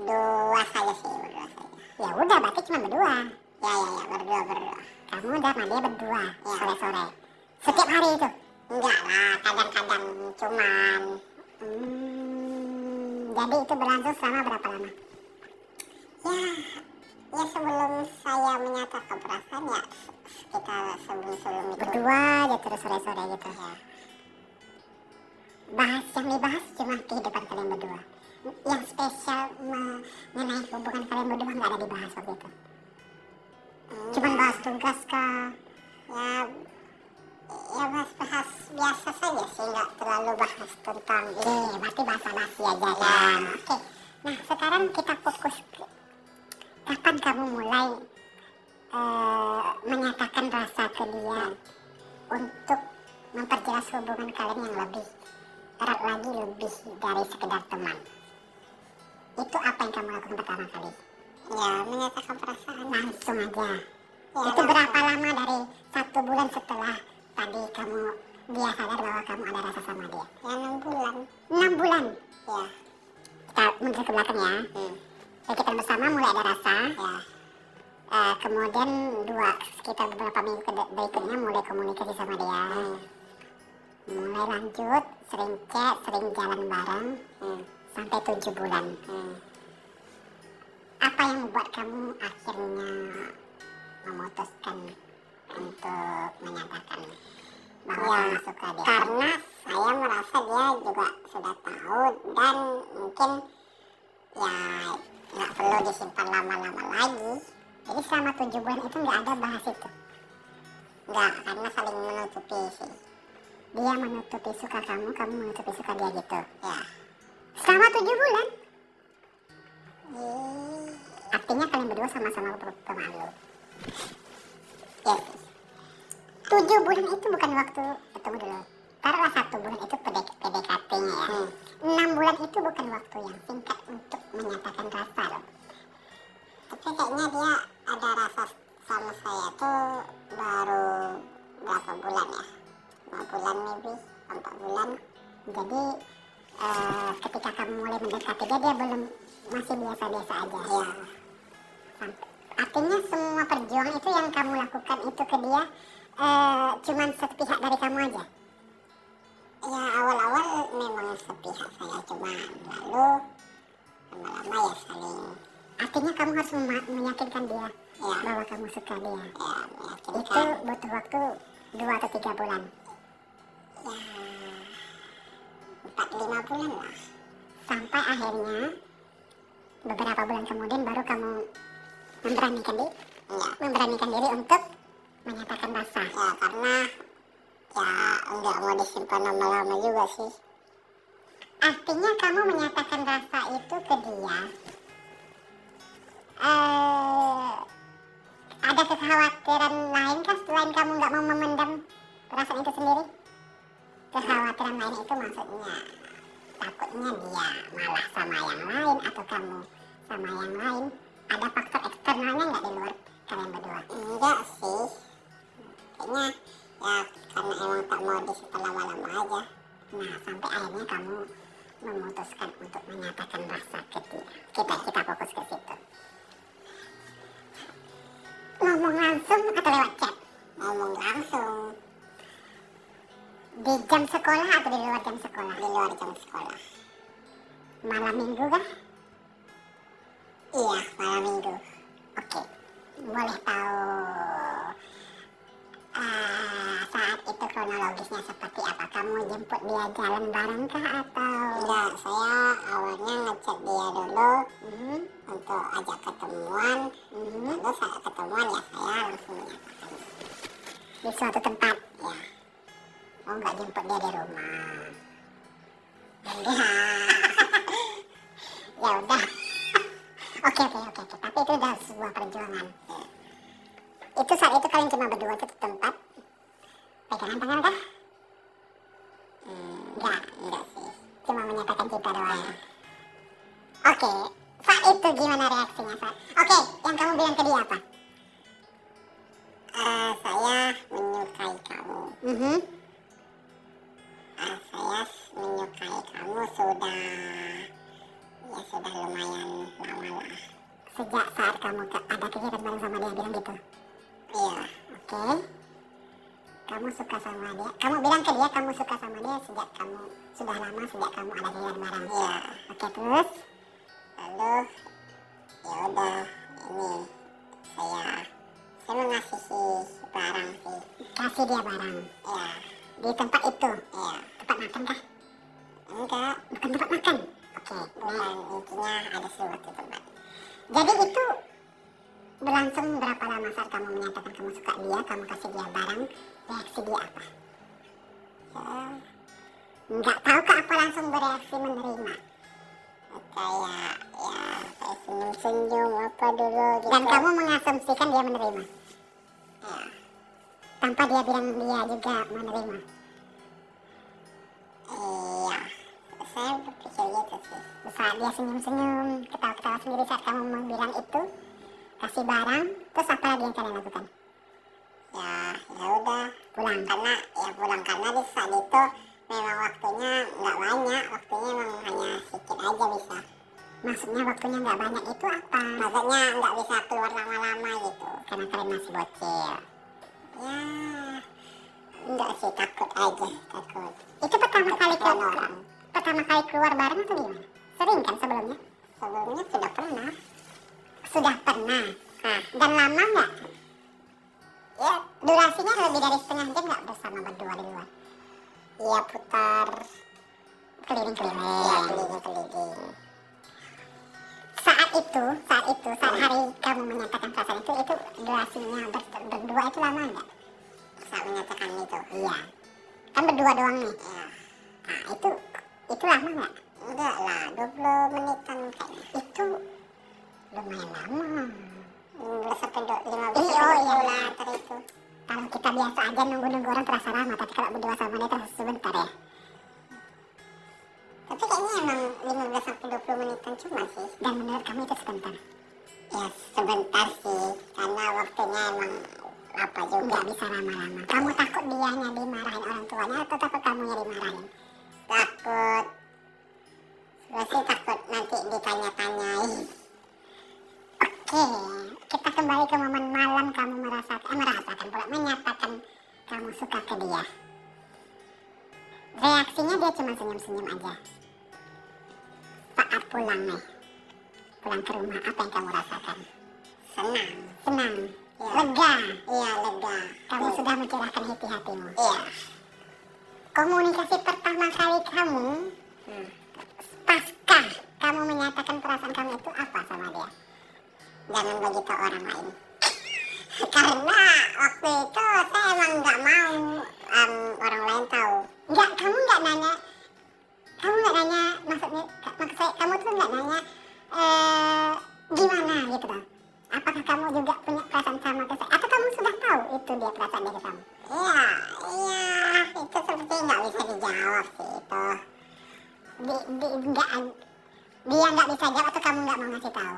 D: Berdua saja sih berdua saja.
C: Ya udah berarti cuma berdua.
D: Ya ya ya berdua berdua.
C: Kamu udah dia berdua
D: Ya.
C: sore-sore. Setiap hari itu?
D: Enggak lah kadang-kadang cuman.
C: Hmm, jadi itu berlangsung selama berapa lama?
D: Ya ya sebelum saya menyatakan perasaan ya sekitar sebelum sebelum itu.
C: Berdua aja terus sore-sore gitu.
D: Ya
C: bahas yang dibahas cuma kehidupan kalian berdua. Yang spesial mengenai hubungan kalian berdua nggak ada dibahas waktu itu.
D: Hmm,
C: cuman bahas tugas kah?
D: Ya ya bahas-bahas biasa saja sih nggak terlalu bahas tentang ini.
C: Berarti bahasa basi aja
D: Ya.
C: kan. Oke. Nah, sekarang kita fokus ke kapan kamu mulai eh, menyatakan rasa ke dia untuk memperjelas hubungan kalian yang lebih erat lagi lebih dari sekedar teman. Itu apa yang kamu lakukan pertama kali?
D: ya menyatakan perasaan
C: Langsung aja.
D: Ya,
C: itu berapa
D: langsung.
C: lama dari satu bulan setelah tadi kamu dia sadar bahwa kamu ada rasa sama dia?
D: ya enam bulan
C: Enam bulan.
D: ya
C: Kita mundur ke belakang ya.
D: hmm.
C: Kita bersama mulai ada rasa.
D: ya
C: Eh, kemudian dua sekitar beberapa minggu ke- berikutnya mulai komunikasi sama dia.
D: hmm.
C: Mulai lanjut, sering chat, sering jalan bareng
D: Hmm.
C: sampai tujuh bulan.
D: Hmm.
C: Apa yang membuat kamu akhirnya memutuskan untuk menyatakan bahwa
D: Ya,
C: suka dia?
D: karena saya merasa dia juga sudah tahu dan mungkin ya nggak perlu disimpan lama-lama lagi
C: Jadi selama tujuh bulan itu nggak ada bahas itu.
D: nggak karena saling menutupi sih
C: Dia menutupi suka kamu, kamu menutupi suka dia gitu.
D: ya
C: Selama tujuh bulan,
D: Ih,
C: artinya kalian berdua sama-sama pe- pemalu.
D: ya sih
C: Tujuh bulan itu bukan waktu ketemu dulu. Taruhlah satu bulan itu PDKT-nya ya.
D: Hmm.
C: Bulan itu bukan waktu yang singkat untuk menyatakan rasa loh.
D: tapi kayaknya dia ada rasa sama saya tuh baru berapa bulan ya lima bulan maybe empat bulan
C: Jadi eh, ketika kamu mulai mendekati dia, dia belum masih biasa-biasa aja.
D: ya
C: Sampai- Artinya semua perjuangan itu yang kamu lakukan itu ke dia eh, cuman sepihak dari kamu aja.
D: Ya awal-awal memang sepihak saya cuma lalu lama-lama ya saling
C: Artinya kamu harus meyakinkan dia
D: ya
C: bahwa kamu suka dia.
D: ya
C: Itu butuh waktu dua atau tiga bulan.
D: ya empat lima bulan lah
C: Sampai akhirnya beberapa bulan kemudian baru kamu memberanikan diri,
D: ya
C: memberanikan diri untuk menyatakan rasa.
D: ya karena ya nggak mau disimpan lama-lama juga sih
C: Artinya kamu menyatakan rasa itu ke dia. Eh, ada kekhawatiran lain kah selain kamu nggak mau memendam perasaan itu sendiri? Kekhawatiran lain itu maksudnya takutnya dia malah sama yang lain atau kamu sama yang lain. Ada faktor eksternalnya nggak di luar kalian berdua?
D: enggak sih kayaknya ya karena emang tak mau disimpan lama-lama aja
C: Nah, sampai akhirnya kamu memutuskan untuk menyatakan rasa ke dia. Kita kita fokus ke situ. Ngomong langsung atau lewat chat?
D: ngomong langsung
C: Di jam sekolah atau di luar jam sekolah?
D: di luar jam sekolah
C: Malam minggu kah?
D: iya malam minggu
C: Oke. boleh tahu ah, saat itu kronologisnya seperti apa? Kamu jemput dia jalan bareng kah atau?
D: Enggak, saya awalnya ngechat dia dulu
C: Mhm,
D: untuk ajak ketemuan.
C: mhm.
D: Lalu saat ketemuan ya saya langsung menyatakan
C: Di suatu tempat.
D: ya.
C: Oh nggak jemput dia di rumah. ya udah. Oke oke oke oke. Tapi itu udah sebuah perjuangan. Itu saat itu kalian cuma berdua di tempat. Pegangan tangan kah?
D: Hmm,
C: Enggak.
D: enggak sih.
C: Cuma menyatakan cinta doang. Oke. Saat itu gimana reaksinya saat? Oke, yang kamu bilang ke dia apa?
D: Eh, saya menyukai kamu.
C: Mhm.
D: Eh, saya menyukai kamu sudah ya sudah lumayan lama lah.
C: Sejak saat kamu ke- suka sama dia. Kamu bilang ke dia kamu suka sama dia sejak kamu sudah lama sejak kamu ada kegiatan bareng.
D: iya.
C: Oke terus.
D: Lalu ya udah ini saya saya mengasihi barang sih.
C: Kasih dia barang.
D: Ya,
C: Di tempat itu.
D: iya.
C: Tempat makan kah?
D: Enggak,
C: Bukan tempat makan. Oke.
D: bukan intinya ada suatu tempat.
C: Jadi itu berlangsung berapa lama saat kamu menyatakan kamu suka dia, kamu kasih dia barang, reaksi dia apa?
D: Ya,
C: Nggak tahu kah apa langsung bereaksi menerima?
D: kayak ya kayak senyum-senyum apa dulu gitu.
C: Dan kamu mengasumsikan dia menerima,
D: ya,
C: tanpa dia bilang dia juga menerima.
D: iya. Saya berpikir gitu sih.
C: Saat dia senyum-senyum, ketawa-ketawa sendiri saat kamu bilang itu, kasih barang, terus apa lagi yang kalian lakukan?
D: Ya, ya udah
C: Pulang.
D: karena ya pulang karena di saat itu memang waktunya nggak banyak waktunya memang hanya sedikit aja bisa
C: Maksudnya waktunya nggak banyak itu apa?
D: maksudnya nggak bisa keluar lama-lama gitu
C: Karena kalian masih bocil.
D: ya enggak sih takut aja takut
C: Itu pertama kali keluar,
D: orang
C: pertama kali keluar bareng atau gimana? Sering kan sebelumnya?
D: sebelumnya sudah pernah
C: Sudah pernah.
D: nah
C: Dan lama nggak?
D: ya
C: Durasinya lebih dari setengah jam nggak bersama berdua di luar?
D: ya putar
C: Keliling-keliling.
D: ya keliling-keliling
C: Saat itu, saat itu, saat hari kamu menyatakan perasaan itu, itu durasinya ber- berdua itu lama nggak?
D: saat menyatakan itu
C: Iya. Kan berdua doang nih.
D: ya
C: Nah, itu itu lama nggak?
D: enggak lah 20 menitan kayaknya
C: Itu lumayan lama.
D: 15 sampai 15
C: Iya, oh, iya.
D: lah antara itu
C: Kalau kita biasa aja nunggu-nunggu orang terasa lama, tapi kalau berdua sama dia terasa sebentar ya.
D: tapi kayaknya emang 15 sampai 20 menitan cuma sih
C: Dan menurut kamu itu sebentar?
D: ya sebentar sih karena waktunya emang apa juga
C: Nggak bisa lama-lama. Kamu takut dianya dimarahin orang tuanya atau takut kamunya dimarahin?
D: takut pasti takut nanti ditanya-tanyai
C: Oke, kita kembali ke momen malam kamu merasakan, eh, merasakan pula menyatakan kamu suka ke dia. Reaksinya dia cuma senyum-senyum aja. Saat pulang nih, pulang ke rumah apa yang kamu rasakan?
D: senang
C: Senang,
D: Ya.
C: lega.
D: iya lega
C: Kamu sudah mencurahkan hati-hatimu.
D: iya
C: Komunikasi pertama kali kamu,
D: Hmm.
C: pasca kamu menyatakan perasaan kamu itu apa sama dia?
D: Jangan begitu orang lain karena waktu itu saya emang nggak mau em, orang lain tahu
C: Enggak, kamu nggak nanya, kamu nggak nanya, maksudnya, maksud saya, kamu tuh nggak nanya, eh, gimana gitu loh. Apakah kamu juga punya perasaan sama ke saya? Atau kamu sudah tahu itu dia perasaan dia ke kamu?
D: iya iya itu seperti nggak bisa dijawab sih itu
C: Di, di, enggak, dia nggak bisa jawab atau kamu nggak mau ngasih tahu?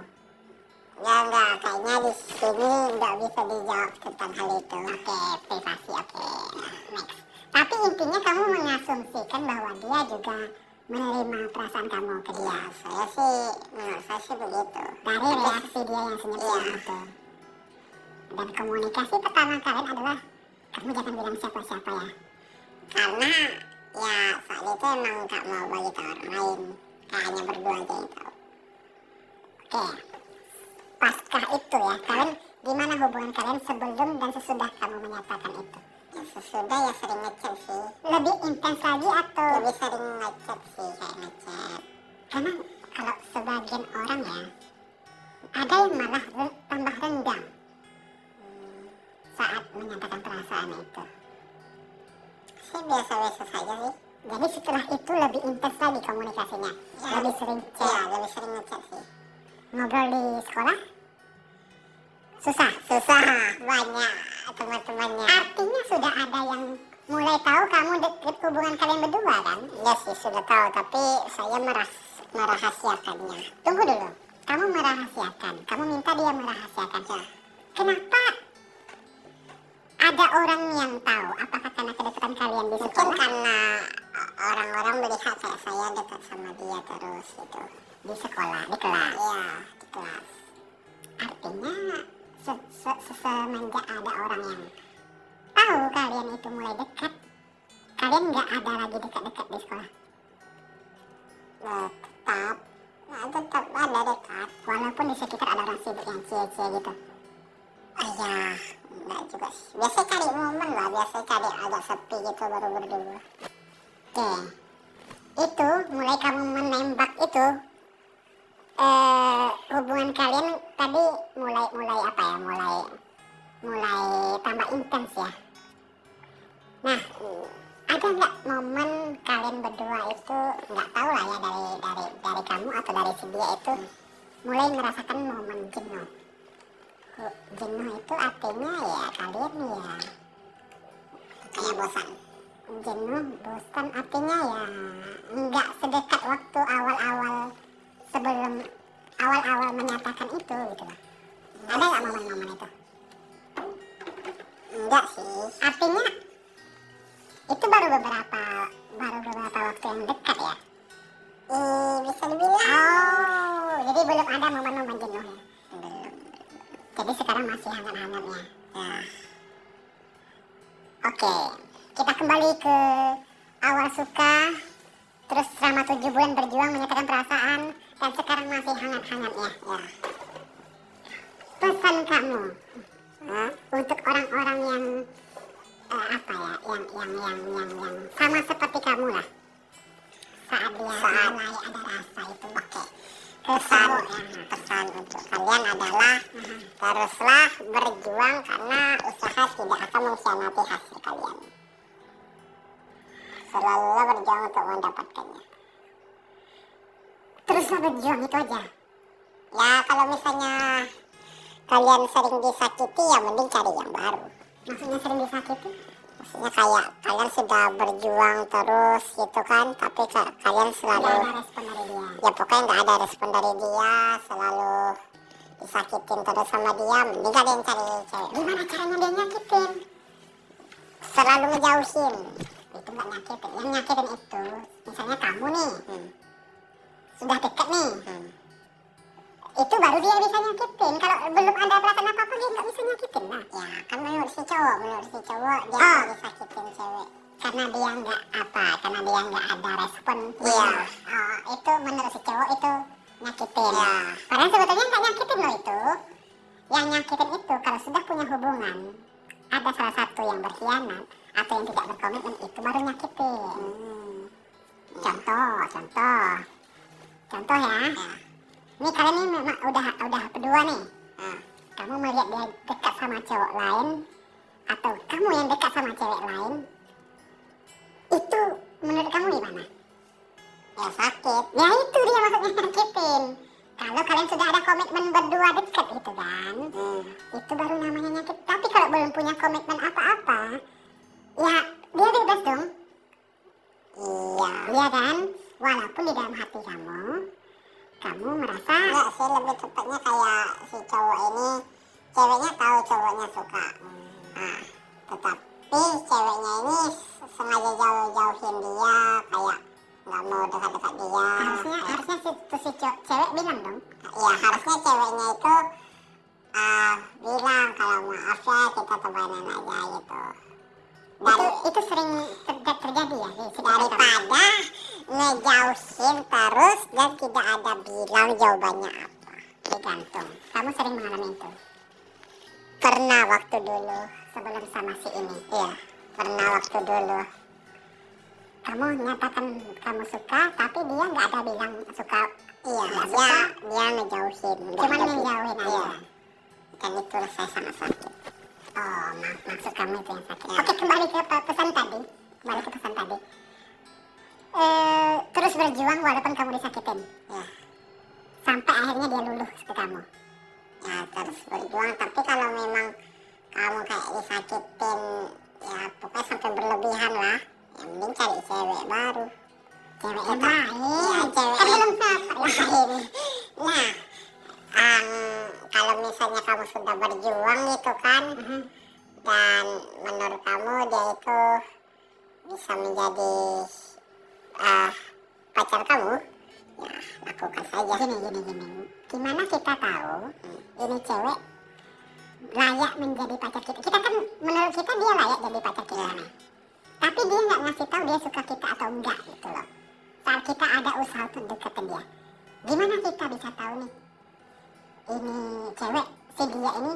D: Ya nggak kayaknya di sini nggak bisa dijawab tentang hal itu
C: Oke, privasi, oke, next. Tapi intinya kamu mengasumsikan bahwa dia juga menerima perasaan kamu ke dia.
D: ya saya sih menurut saya sih begitu
C: Dari reaksi dia yang senyum-senyum
D: Iya.
C: itu. Dan komunikasi pertama kalian adalah kamu jangan bilang siapa-siapa ya.
D: karena ya saat itu emang nggak mau bagi tahu orang lain kayak hanya berdua aja yang tahu
C: Oke. Pasca itu ya, kalian Gimana hubungan kalian sebelum dan sesudah kamu menyatakan itu?
D: Ya, sesudah ya sering ngechat sih.
C: Lebih intens lagi atau
D: Lebih sering ngechat sih kayak ngechat.
C: karena kalau sebagian orang ya ada yang malah tambah renggang hmm, saat menyatakan perasaan itu.
D: Sih biasa-biasa saja sih.
C: Jadi setelah itu lebih intens lagi komunikasinya,
D: Ya,
C: lebih sering
D: Iya,
C: chat,
D: lebih sering ngechat sih.
C: ngobrol di sekolah. Susah.
D: Susah banyak teman-temannya.
C: Artinya sudah ada yang mulai tahu kamu deket hubungan kalian berdua kan?
D: Ya sih sudah tahu, tapi saya meras merahasiakannya.
C: Tunggu dulu. Kamu merahasiakan. Kamu minta dia merahasiakan.
D: Ya.
C: Kenapa ada orang yang tahu? Apakah karena kedekatan kalian di
D: Mungkin
C: sekolah?
D: karena orang-orang melihat kayak saya dekat sama dia terus gitu.
C: Di sekolah, di kelas.
D: Iya, di kelas.
C: Artinya se- se- se- semenjak ada orang yang tahu kalian itu mulai dekat, kalian nggak ada lagi dekat-dekat di sekolah.
D: Nah, tetap, nah, tetap ada dekat.
C: Walaupun di sekitar ada orang sibuk yang cie-cie gitu.
D: Oh iya, enggak juga sih. Biasanya cari momen lah, biasanya cari agak sepi gitu baru berdua.
C: Oke. Itu mulai kamu menembak itu eh hubungan kalian tadi mulai mulai apa ya? Mulai mulai tambah intens ya. Nah, ada nggak momen kalian berdua itu nggak tahu lah ya dari dari dari kamu atau dari si dia itu mulai merasakan momen jenuh. Jenuh itu artinya ya kalian ya
D: Kayak bosan.
C: jenuh, bosan artinya ya nggak sedekat waktu awal-awal sebelum awal-awal menyatakan itu gitu lah. Ada nggak momen-momen itu?
D: Enggak sih.
C: Artinya itu baru beberapa baru beberapa waktu yang dekat ya.
D: Eh, bisa dibilang.
C: Oh, jadi belum ada momen-momen jenuh ya.
D: Belum.
C: Jadi sekarang masih hangat-hangatnya.
D: Ya,
C: Oke, kita kembali ke awal suka, terus selama tujuh bulan berjuang menyatakan perasaan, dan sekarang masih hangat-hangatnya.
D: ya.
C: Pesan kamu
D: Hah?
C: untuk orang-orang yang eh, apa ya, yang yang yang yang yang sama seperti kamu lah. Saat dia
D: Saat-
C: mulai ada rasa itu.
D: Oke.
C: Ke
D: Pesan,
C: ya.
D: pesan untuk kalian adalah teruslah berjuang karena usaha tidak akan mengkhianati hasil kalian. Selalu berjuang untuk mendapatkannya.
C: Teruslah berjuang itu aja.
D: Ya kalau misalnya kalian sering disakiti ya mending cari yang baru.
C: Maksudnya sering disakiti?
D: Maksudnya kayak kalian sudah berjuang terus gitu kan, tapi ka- kalian selalu
C: ada respon dari dia.
D: ya pokoknya nggak ada respon dari dia, selalu disakitin terus sama dia, mending kalian cari cewek.
C: Gimana caranya dia nyakitin?
D: Selalu ngejauhin.
C: Itu nggak nyakitin. Yang nyakitin itu, misalnya kamu nih,
D: Hmm.
C: Sudah deket nih,
D: Hmm.
C: itu baru dia bisa nyakitin. Kalau belum ada perasaan apa-apa dia nggak bisa nyakitin lah.
D: Ya kan menurut si cowok, menurut si cowok dia
C: Ah.
D: nggak disakitin cewek.
C: Karena dia nggak apa, karena dia nggak ada respon.
D: Iya.
C: Oh, itu menurut si cowok itu nyakitin.
D: Iya.
C: Padahal sebetulnya nggak nyakitin loh itu. Yang nyakitin itu kalau sudah punya hubungan, ada salah satu yang berkhianat atau yang tidak berkomitmen itu baru nyakitin.
D: Hmm.
C: Contoh, contoh, contoh ya.
D: Ya.
C: Ini kalian ini memang udah udah berdua nih.
D: Ah.
C: Kamu melihat dia dekat sama cowok lain atau kamu yang dekat sama cewek lain, itu menurut kamu gimana?
D: Ya sakit.
C: Ya itu dia maksudnya nyakitin. Kalau kalian sudah ada komitmen berdua dekat gitu kan,
D: Hmm.
C: itu baru namanya nyakit. Tapi kalau belum punya komitmen apa-apa, ya dia bebas dong.
D: Iya.
C: Iya kan? Walaupun di dalam hati kamu, kamu merasa
D: Enggak sih lebih tepatnya kayak si cowok ini ceweknya tahu cowoknya suka. Nah, tetapi ceweknya ini sengaja jauh-jauhin dia kayak nggak mau dekat-dekat dia.
C: harusnya
D: Kayak-
C: harusnya si, tuh si cowok- cewek bilang dong.
D: ya harusnya ceweknya itu ah, bilang kalau maaf ya kita temenan aja gitu. Dari,
C: itu sering ter- terjadi ya
D: daripada ngejauhin terus dan tidak ada bilang jawabannya apa.
C: Tergantung. Kamu sering mengalami itu.
D: pernah waktu dulu
C: sebelum sama si ini.
D: iya pernah waktu dulu
C: Kamu nyatakan kamu suka, tapi dia nggak ada bilang suka.
D: iya
C: Nggak
D: dia
C: suka.
D: dia ngejauhin
C: Cuman ngejauhin aja.
D: iya dan itu saya sangat sakit
C: Oh, mak maksud kamu itu yang sakit.
D: Ya.
C: Oke, kembali ke pe- pesan tadi. Kembali ke pesan tadi. Eh, terus berjuang walaupun kamu disakitin.
D: ya
C: Sampai akhirnya dia luluh ke kamu.
D: ya terus berjuang tapi kalau memang kamu kayak disakitin ya pokoknya sampai berlebihan lah ya mending cari cewek baru
C: Cewek
D: Ya,
C: yang lain.
D: Iya, cewek
C: Kan
D: yang-
C: belum yang lain.
D: nah em, kalau misalnya kamu sudah berjuang gitu kan
C: Mhm.
D: dan menurut kamu dia itu bisa menjadi eh, pacar kamu ya lakukan saja
C: Gini, gini, gini. Gimana kita tahu ini cewek layak menjadi pacar kita? Kita kan menurut kita dia layak jadi pacar kita. nih. Tapi dia nggak ngasih tahu dia suka kita atau enggak gitu loh. Saat kita ada usaha untuk deketin dia. Gimana kita bisa tahu nih? Ini cewek, si dia ini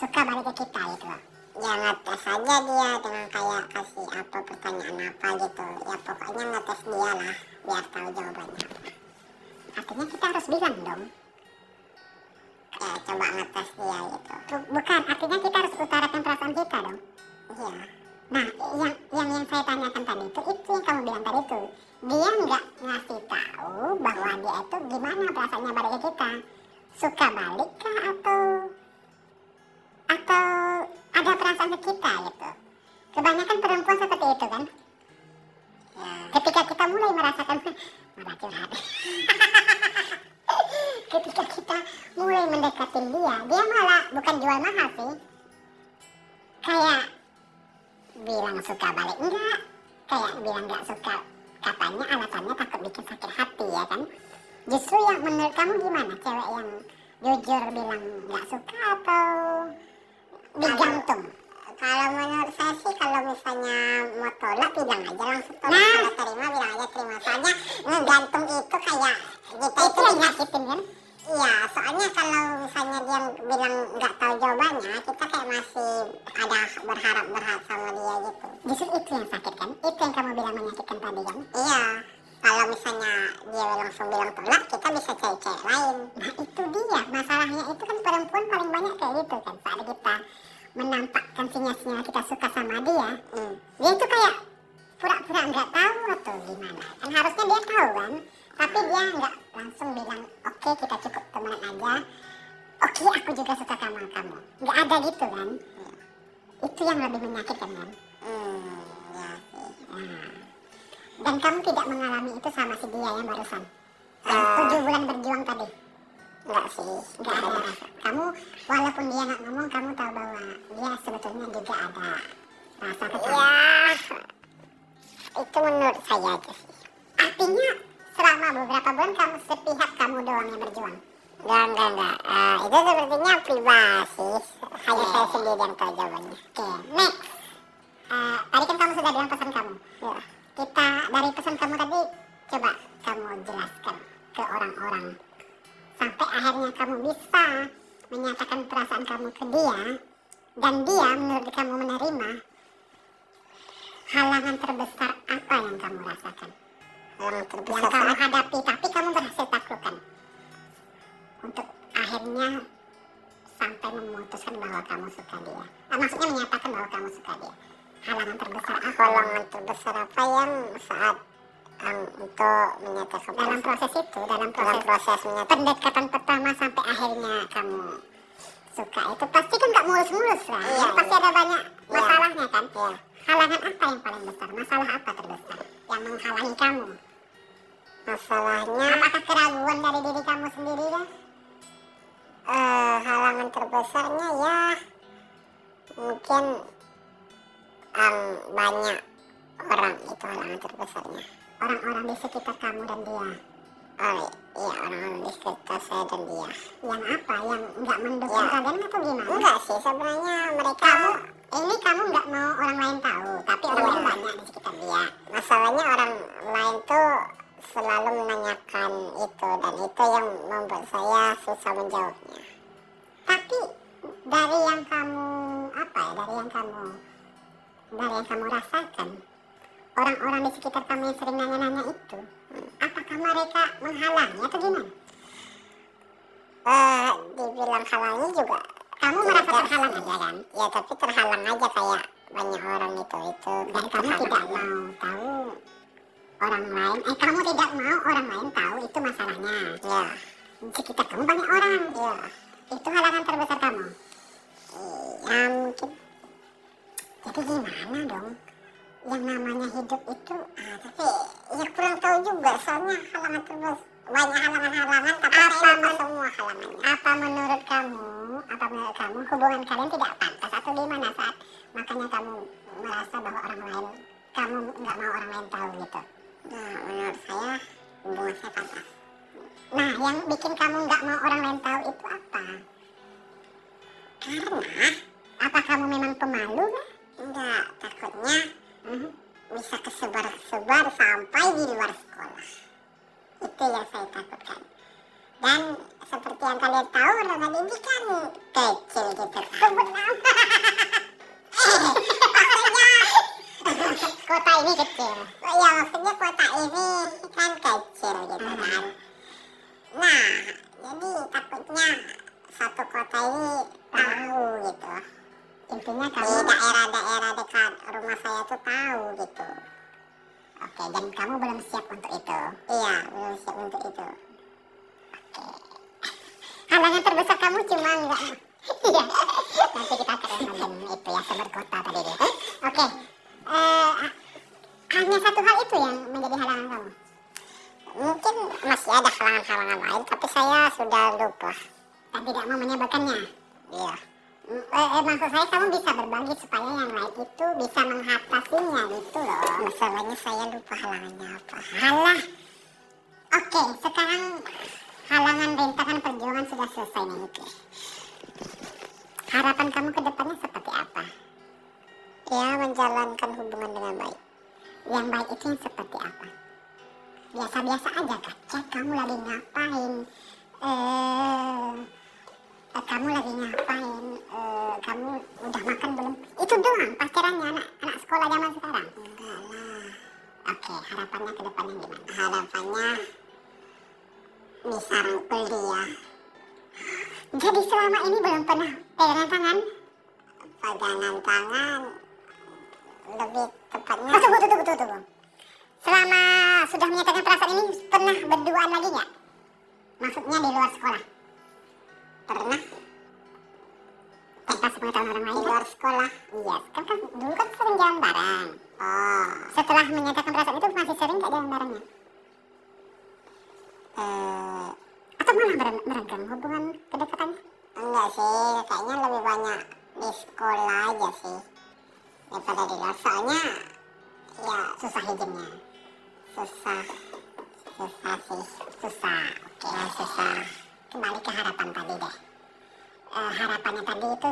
C: suka balik ke kita gitu loh.
D: ya ngetes aja dia dengan kayak kasih apa pertanyaan apa gitu ya pokoknya ngetes dia lah biar tahu jawabannya
C: Artinya kita harus bilang dong.
D: ya coba ngetes dia gitu
C: Bu- Bukan, artinya kita harus utarakan perasaan kita dong.
D: iya
C: Nah, yang yang yang saya tanyakan tadi itu, itu yang kamu bilang tadi itu, dia nggak ngasih tahu bahwa dia itu gimana perasaannya balik ke kita, suka balik kah atau atau ada perasaan ke kita gitu. Kebanyakan perempuan seperti itu kan.
D: ya
C: Ketika kita mulai merasakan malah curhat. Ketika kita mulai mendekatin dia, dia malah bukan jual mahal sih. Kayak bilang suka balik enggak, kayak bilang enggak suka. Katanya alasannya takut bikin sakit hati ya kan. Justru yang menurut kamu gimana? Cewek yang jujur bilang enggak suka atau digantung?
D: kalau menurut saya sih kalau misalnya mau tolak bilang aja langsung tolak
C: Nah.
D: kalau terima bilang aja terima soalnya ngegantung itu kayak kita
C: Itu
D: itu
C: yang nyakitin kan?
D: Iya, soalnya kalau misalnya dia bilang nggak tahu jawabannya, kita kayak masih ada berharap berharap sama dia gitu.
C: Justru itu yang sakit kan? Itu yang kamu bilang menyakitkan tadi kan?
D: Iya, kalau misalnya dia langsung bilang tolak, kita bisa cari cewek lain.
C: Nah itu dia. Masalahnya itu kan perempuan paling banyak kayak gitu kan saat kita menampakkan sinyal-sinyal kita suka sama dia.
D: Hmm.
C: dia itu kayak pura-pura nggak tahu atau gimana. Kan harusnya dia tahu kan. Tapi dia nggak langsung bilang oke kita cukup temenan aja. Oke aku juga suka sama kamu. Nggak ada gitu kan. Itu yang lebih menyakitkan kan.
D: Hmm, ya sih.
C: Nah, dan kamu tidak mengalami itu sama si dia yang barusan yang
D: Ah.
C: tujuh bulan berjuang tadi
D: Enggak sih.
C: nggak ada rasa. Kamu walaupun dia nggak ngomong, kamu tahu bahwa dia sebetulnya juga ada rasa ke kamu.
D: Ya, itu menurut saya aja sih.
C: Artinya selama beberapa bulan kamu sepihak kamu doang yang berjuang.
D: Enggak, enggak, enggak. Eh, itu sepertinya privasi. Hanya saya sendiri yang tahu jawabannya.
C: Oke, next. Eh, tadi kan kamu sudah bilang pesan kamu.
D: Ya.
C: Kita dari pesan kamu tadi coba kamu jelaskan ke orang-orang. Sampai akhirnya kamu bisa menyatakan perasaan kamu ke dia dan dia menurut kamu menerima halangan terbesar apa yang kamu rasakan?
D: Yang
C: kamu hadapi tapi kamu berhasil taklukkan. Untuk akhirnya sampai memutuskan bahwa kamu suka dia. Ah, maksudnya menyatakan bahwa kamu suka dia halangan terbesar apa?
D: Halangan terbesar apa yang saat em, untuk menyatakan
C: dalam proses itu dalam
D: dalam
C: proses
D: proses menyatakan
C: pendekatan pertama sampai akhirnya kamu suka itu pasti kan nggak mulus-mulus lah
D: Iya,
C: Ya, pasti
D: iya.
C: ada banyak
D: Iya.
C: masalahnya kan?
D: Ya
C: halangan apa yang paling besar? Masalah apa terbesar yang menghalangi kamu?
D: Masalahnya
C: apakah keraguan dari diri kamu sendiri ya
D: eh, halangan terbesarnya ya mungkin em, banyak orang itu halangan terbesarnya.
C: Orang-orang di sekitar kamu dan dia.
D: Oh iya orang-orang di sekitar saya dan dia.
C: Yang apa? Yang nggak mendukung
D: Ya.
C: kalian atau gimana?
D: Enggak sih sebenarnya mereka
C: kamu ini kamu nggak mau orang lain tahu tapi orang
D: Iya.
C: lain banyak di sekitar dia.
D: Masalahnya orang lain tuh selalu menanyakan itu dan itu yang membuat saya susah menjawabnya.
C: Tapi dari yang kamu kamu rasakan, orang-orang di sekitar kamu yang sering nanya-nanya itu, apakah mereka menghalangi atau gimana?
D: Eh, dibilang halangi juga
C: Kamu merasa
D: Tidak.
C: terhalang aja kan?
D: ya tapi terhalang aja kayak banyak orang itu itu
C: Dan kamu tidak mau tahu orang lain, eh kamu tidak mau orang lain tahu itu masalahnya.
D: ya
C: Di sekitar kamu banyak orang,
D: ya
C: itu halangan terbesar kamu.
D: ya mungkin
C: Jadi gimana dong? Yang namanya hidup itu
D: ah, tapi ya kurang tahu juga soalnya halangan terus banyak halangan-halangan tapi
C: Apa
D: saya lupa
C: men-
D: semua halangannya
C: apa menurut kamu? Apa menurut kamu hubungan kalian tidak pantas atau gimana saat makanya kamu merasa bahwa orang lain kamu nggak mau orang lain tahu gitu?
D: nah menurut saya hubungan saya pantas
C: Nah, yang bikin kamu nggak mau orang lain tahu itu apa?
D: karena
C: Apa kamu memang pemalu? kah? Pegangan tangan
D: lebih tepatnya
C: Oh, tunggu, tunggu, tunggu, tunggu. Selama sudah menyatakan perasaan ini pernah berduaan lagi nggak? Maksudnya di luar sekolah?
D: pernah
C: Tanpa sepengetahuan orang
D: di
C: lain?
D: luar sekolah
C: Iya, kan, kan dulu kan sering jalan bareng.
D: oh
C: Setelah menyatakan perasaan itu masih sering nggak jalan barengnya?
D: eh,
C: Atau malah mere- meregang hubungan kedekatannya?
D: enggak sih kayaknya lebih banyak di sekolah aja sih daripada di luar soalnya ya
C: Susah hijinnya.
D: susah susah sih
C: Susah. Oke,
D: ya susah
C: kembali ke harapan tadi deh. Eh, harapannya tadi itu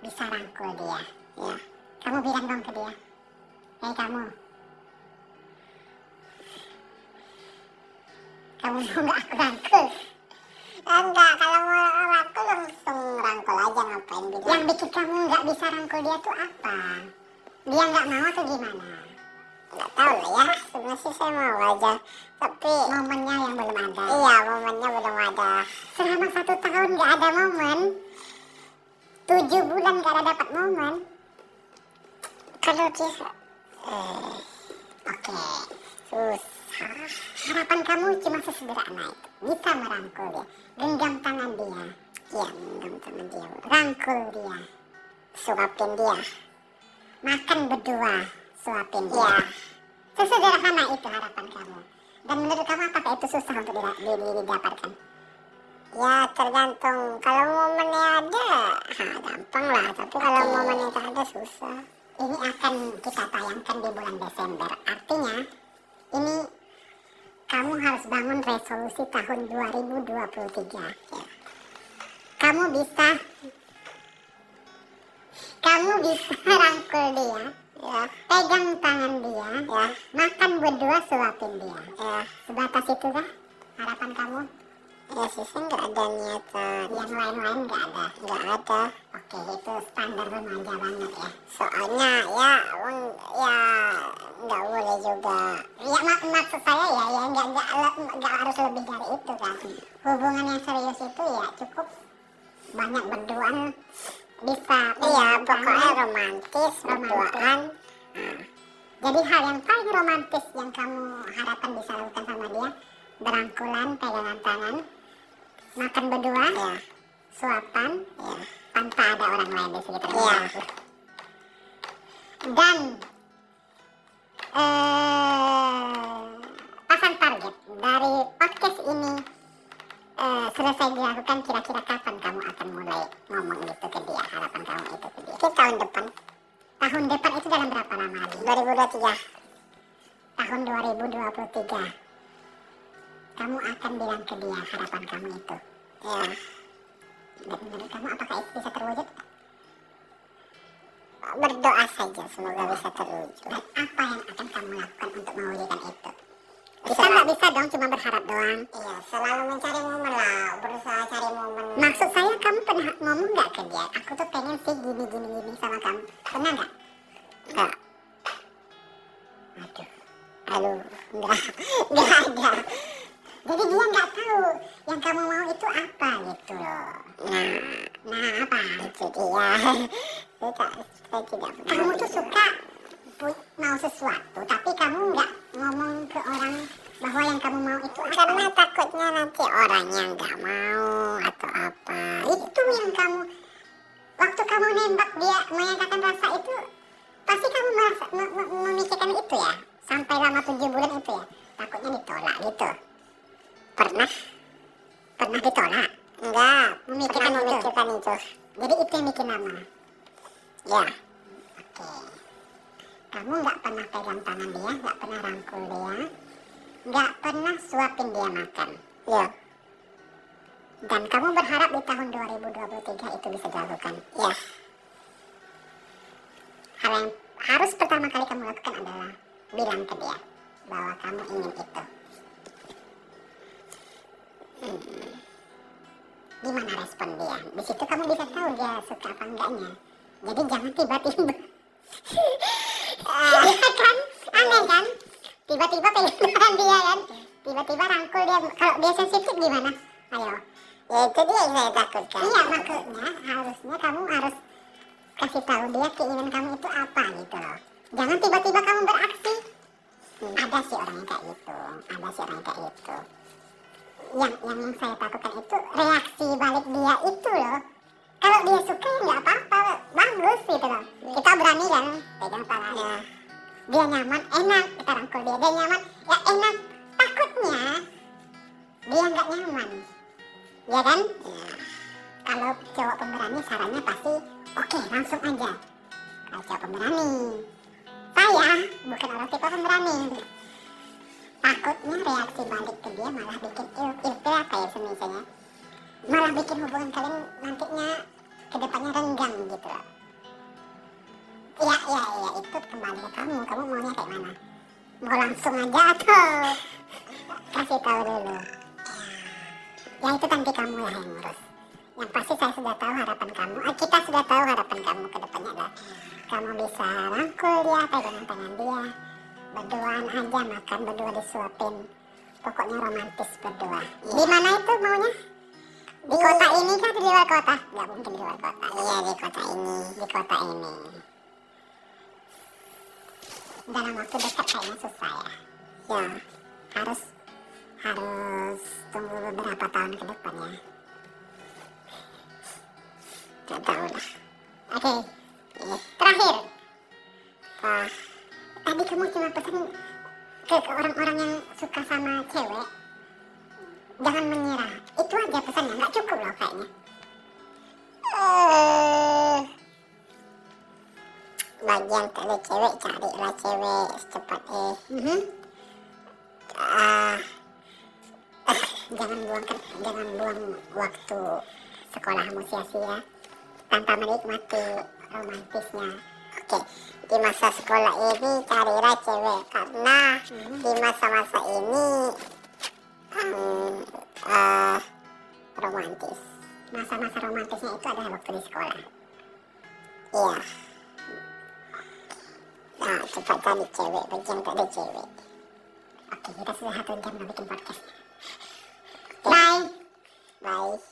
C: bisa rangkul dia.
D: ya
C: Kamu bilang dong ke dia. Hei kamu. Kamu mau nggak aku rangkul?
D: Enggak kalau mau rangkul langsung rangkul aja ngapain bilang
C: Yang bikin kamu nggak bisa rangkul dia tuh apa? Dia nggak mau atau gimana?
D: nggak tahu lah ya sebenarnya sih saya mau aja tapi
C: Momennya yang belum ada.
D: iya momennya belum ada
C: Selama satu tahun nggak ada momen. Tujuh bulan nggak ada dapat momen.
D: kalau dia
C: Eh, oke.
D: susah
C: Harapan kamu cuma sesederhana itu. Bisa merangkul dia. Genggam tangan dia.
D: ya genggam tangan dia
C: Rangkul dia.
D: suapin dia
C: Makan berdua. Suapin dia. Sesederhana itu harapan kamu. Dan menurut kamu apakah itu susah untuk dida- di- di- didapatkan?
D: ya tergantung kalau momennya ada ha, gampang lah tapi kalau momennya tak ada susah
C: Ini akan kita tayangkan di bulan Desember. Artinya, ini kamu harus bangun resolusi tahun 2023.
D: Ya.
C: Kamu bisa kamu bisa rangkul dia,
D: ya
C: pegang tangan dia,
D: ya
C: makan berdua suapin dia.
D: ya
C: Sebatas itu kah harapan kamu?
D: ya sih nggak ada niatan
C: yang lain-lain nggak ada
D: nggak ada
C: oke itu standar remaja banget ya
D: soalnya ya ya nggak boleh juga.
C: Ya mak maksud saya ya ya nggak nggak harus lebih dari itu kan. Hubungan yang serius itu ya cukup banyak berduaan bisa
D: iya pokoknya romantis berduaan.
C: Jadi hal yang paling romantis yang kamu harapkan bisa lakukan sama dia berangkulan pegangan tangan makan berdua
D: ya
C: suapan
D: ya
C: tanpa ada orang lain di sekitar
D: Iya.
C: kita. Dan eh pasang target dari podcast ini eh, selesai dilakukan kira-kira kapan kamu akan mulai ngomong gitu ke dia harapan kamu itu ke dia?
D: Tahun depan.
C: Tahun depan itu dalam berapa lama lagi
D: 2023
C: tahun 2023 kamu akan bilang ke dia harapan kamu itu?
D: Ya
C: dan menurut kamu apakah itu bisa terwujud
D: berdoa saja semoga bisa terwujud.
C: Dan apa yang akan kamu lakukan untuk mewujudkan itu? Kita nggak bisa dong cuma berharap doang.
D: Iya selalu mencari momen lah berusaha cari momen.
C: Maksud saya kamu pernah ngomong nggak ke dia aku tuh pengen sih gini gini gini sama kamu. Pernah nggak?
D: Enggak
C: aduh.
D: Aduh enggak enggak ada.
C: Jadi dia nggak tahu yang kamu mau itu apa gitu loh.
D: Nah.
C: Nah apa?
D: Itu dia. Tak saya tidak. Pernah
C: kamu tuh suka mau sesuatu tapi kamu nggak ngomong ke orang bahwa yang kamu mau itu apa.
D: Karena takutnya nanti orangnya nggak mau atau apa.
C: Itu yang kamu waktu kamu nembak dia menyatakan rasa itu pasti kamu merasa me- me- memikirkan itu ya. Sampai lama tujuh bulan itu ya. Takutnya ditolak gitu.
D: Pernah?
C: Pernah ditolak?
D: Enggak
C: Memikirkan
D: pernah
C: itu.
D: memikirkan itu.
C: Jadi itu yang bikin lama.
D: Ya
C: oke kamu nggak pernah pegang tangan dia nggak pernah rangkul dia nggak pernah suapin dia makan
D: ya
C: dan kamu berharap di tahun 2023 itu bisa dilakukan
D: ya
C: hal yang harus pertama kali kamu lakukan adalah bilang ke dia bahwa kamu ingin itu. Hmm. Gimana respon dia? Di situ kamu bisa tahu dia suka apa enggaknya. Jadi jangan tiba-tiba. Iya kan? Aneh kan? Tiba-tiba pegangan dia kan? Tiba-tiba rangkul dia. Kalau dia sensitif gimana? Ayo.
D: ya itu dia yang saya takutkan
C: Iya maksudnya harusnya kamu harus kasih tahu dia keinginan kamu itu apa gitu loh. Jangan tiba-tiba kamu beraksi. Hmm, ada sih orang yang kayak gitu, ada sih orang yang kayak gitu. Yang yang saya takutkan itu reaksi balik dia itu loh. Kalau dia suka ya nggak apa-apa, bagus gitu loh. Kita berani kan pegang tangannya. Dia nyaman, enak kita rangkul dia. Dia nyaman, ya enak. Takutnya dia nggak nyaman, ya kan? kalau cowok pemberani sarannya pasti oke langsung aja kalau cowok pemberani saya bukan orang tipe pemberani takutnya reaksi balik ke dia malah bikin il ilfil apa ya misalnya malah bikin hubungan kalian nantinya ke depannya renggang gitu loh. Ya ya ya itu kembali ke kamu. Kamu maunya kayak mana? Mau langsung aja atau kasih tahu dulu? Ya itu nanti kamu lah yang ngurus. Yang pasti saya sudah tahu harapan kamu. Ah, kita sudah tahu harapan kamu ke depannya kamu bisa rangkul dia pegangan tangan dia berduaan aja makan berdua disuapin. Pokoknya romantis berdua. Di mana itu maunya di kota ini kan di luar kota? Nggak mungkin di luar kota.
D: Iya di kota ini.
C: Di kota ini. Dalam waktu dekat kayaknya susah ya.
D: Ya
C: harus harus tunggu beberapa tahun ke depan ya.
D: Nggak tahu lah.
C: Oke, terakhir.
D: ah
C: Tadi kamu cuma pesan ke orang-orang yang suka sama cewek, jangan menyerah. Itu aja pesannya, nggak cukup loh kayaknya.
D: Eh, bagian ada cewek carilah cewek secepatnya
C: Mhm.
D: ah
C: Jangan buang jangan buang waktu sekolahmu sia-sia tanpa menikmati romantisnya.
D: oke di masa sekolah ini carilah cewek karena
C: Mhm.
D: di masa-masa ini um, uh, romantis.
C: Masa-masa romantisnya itu adalah waktu di sekolah.
D: Iya. Nah coba cari cewek bagian dari cewek.
C: Oke kita sudah satu jam udah bikin podcast.
D: Bye. Bye.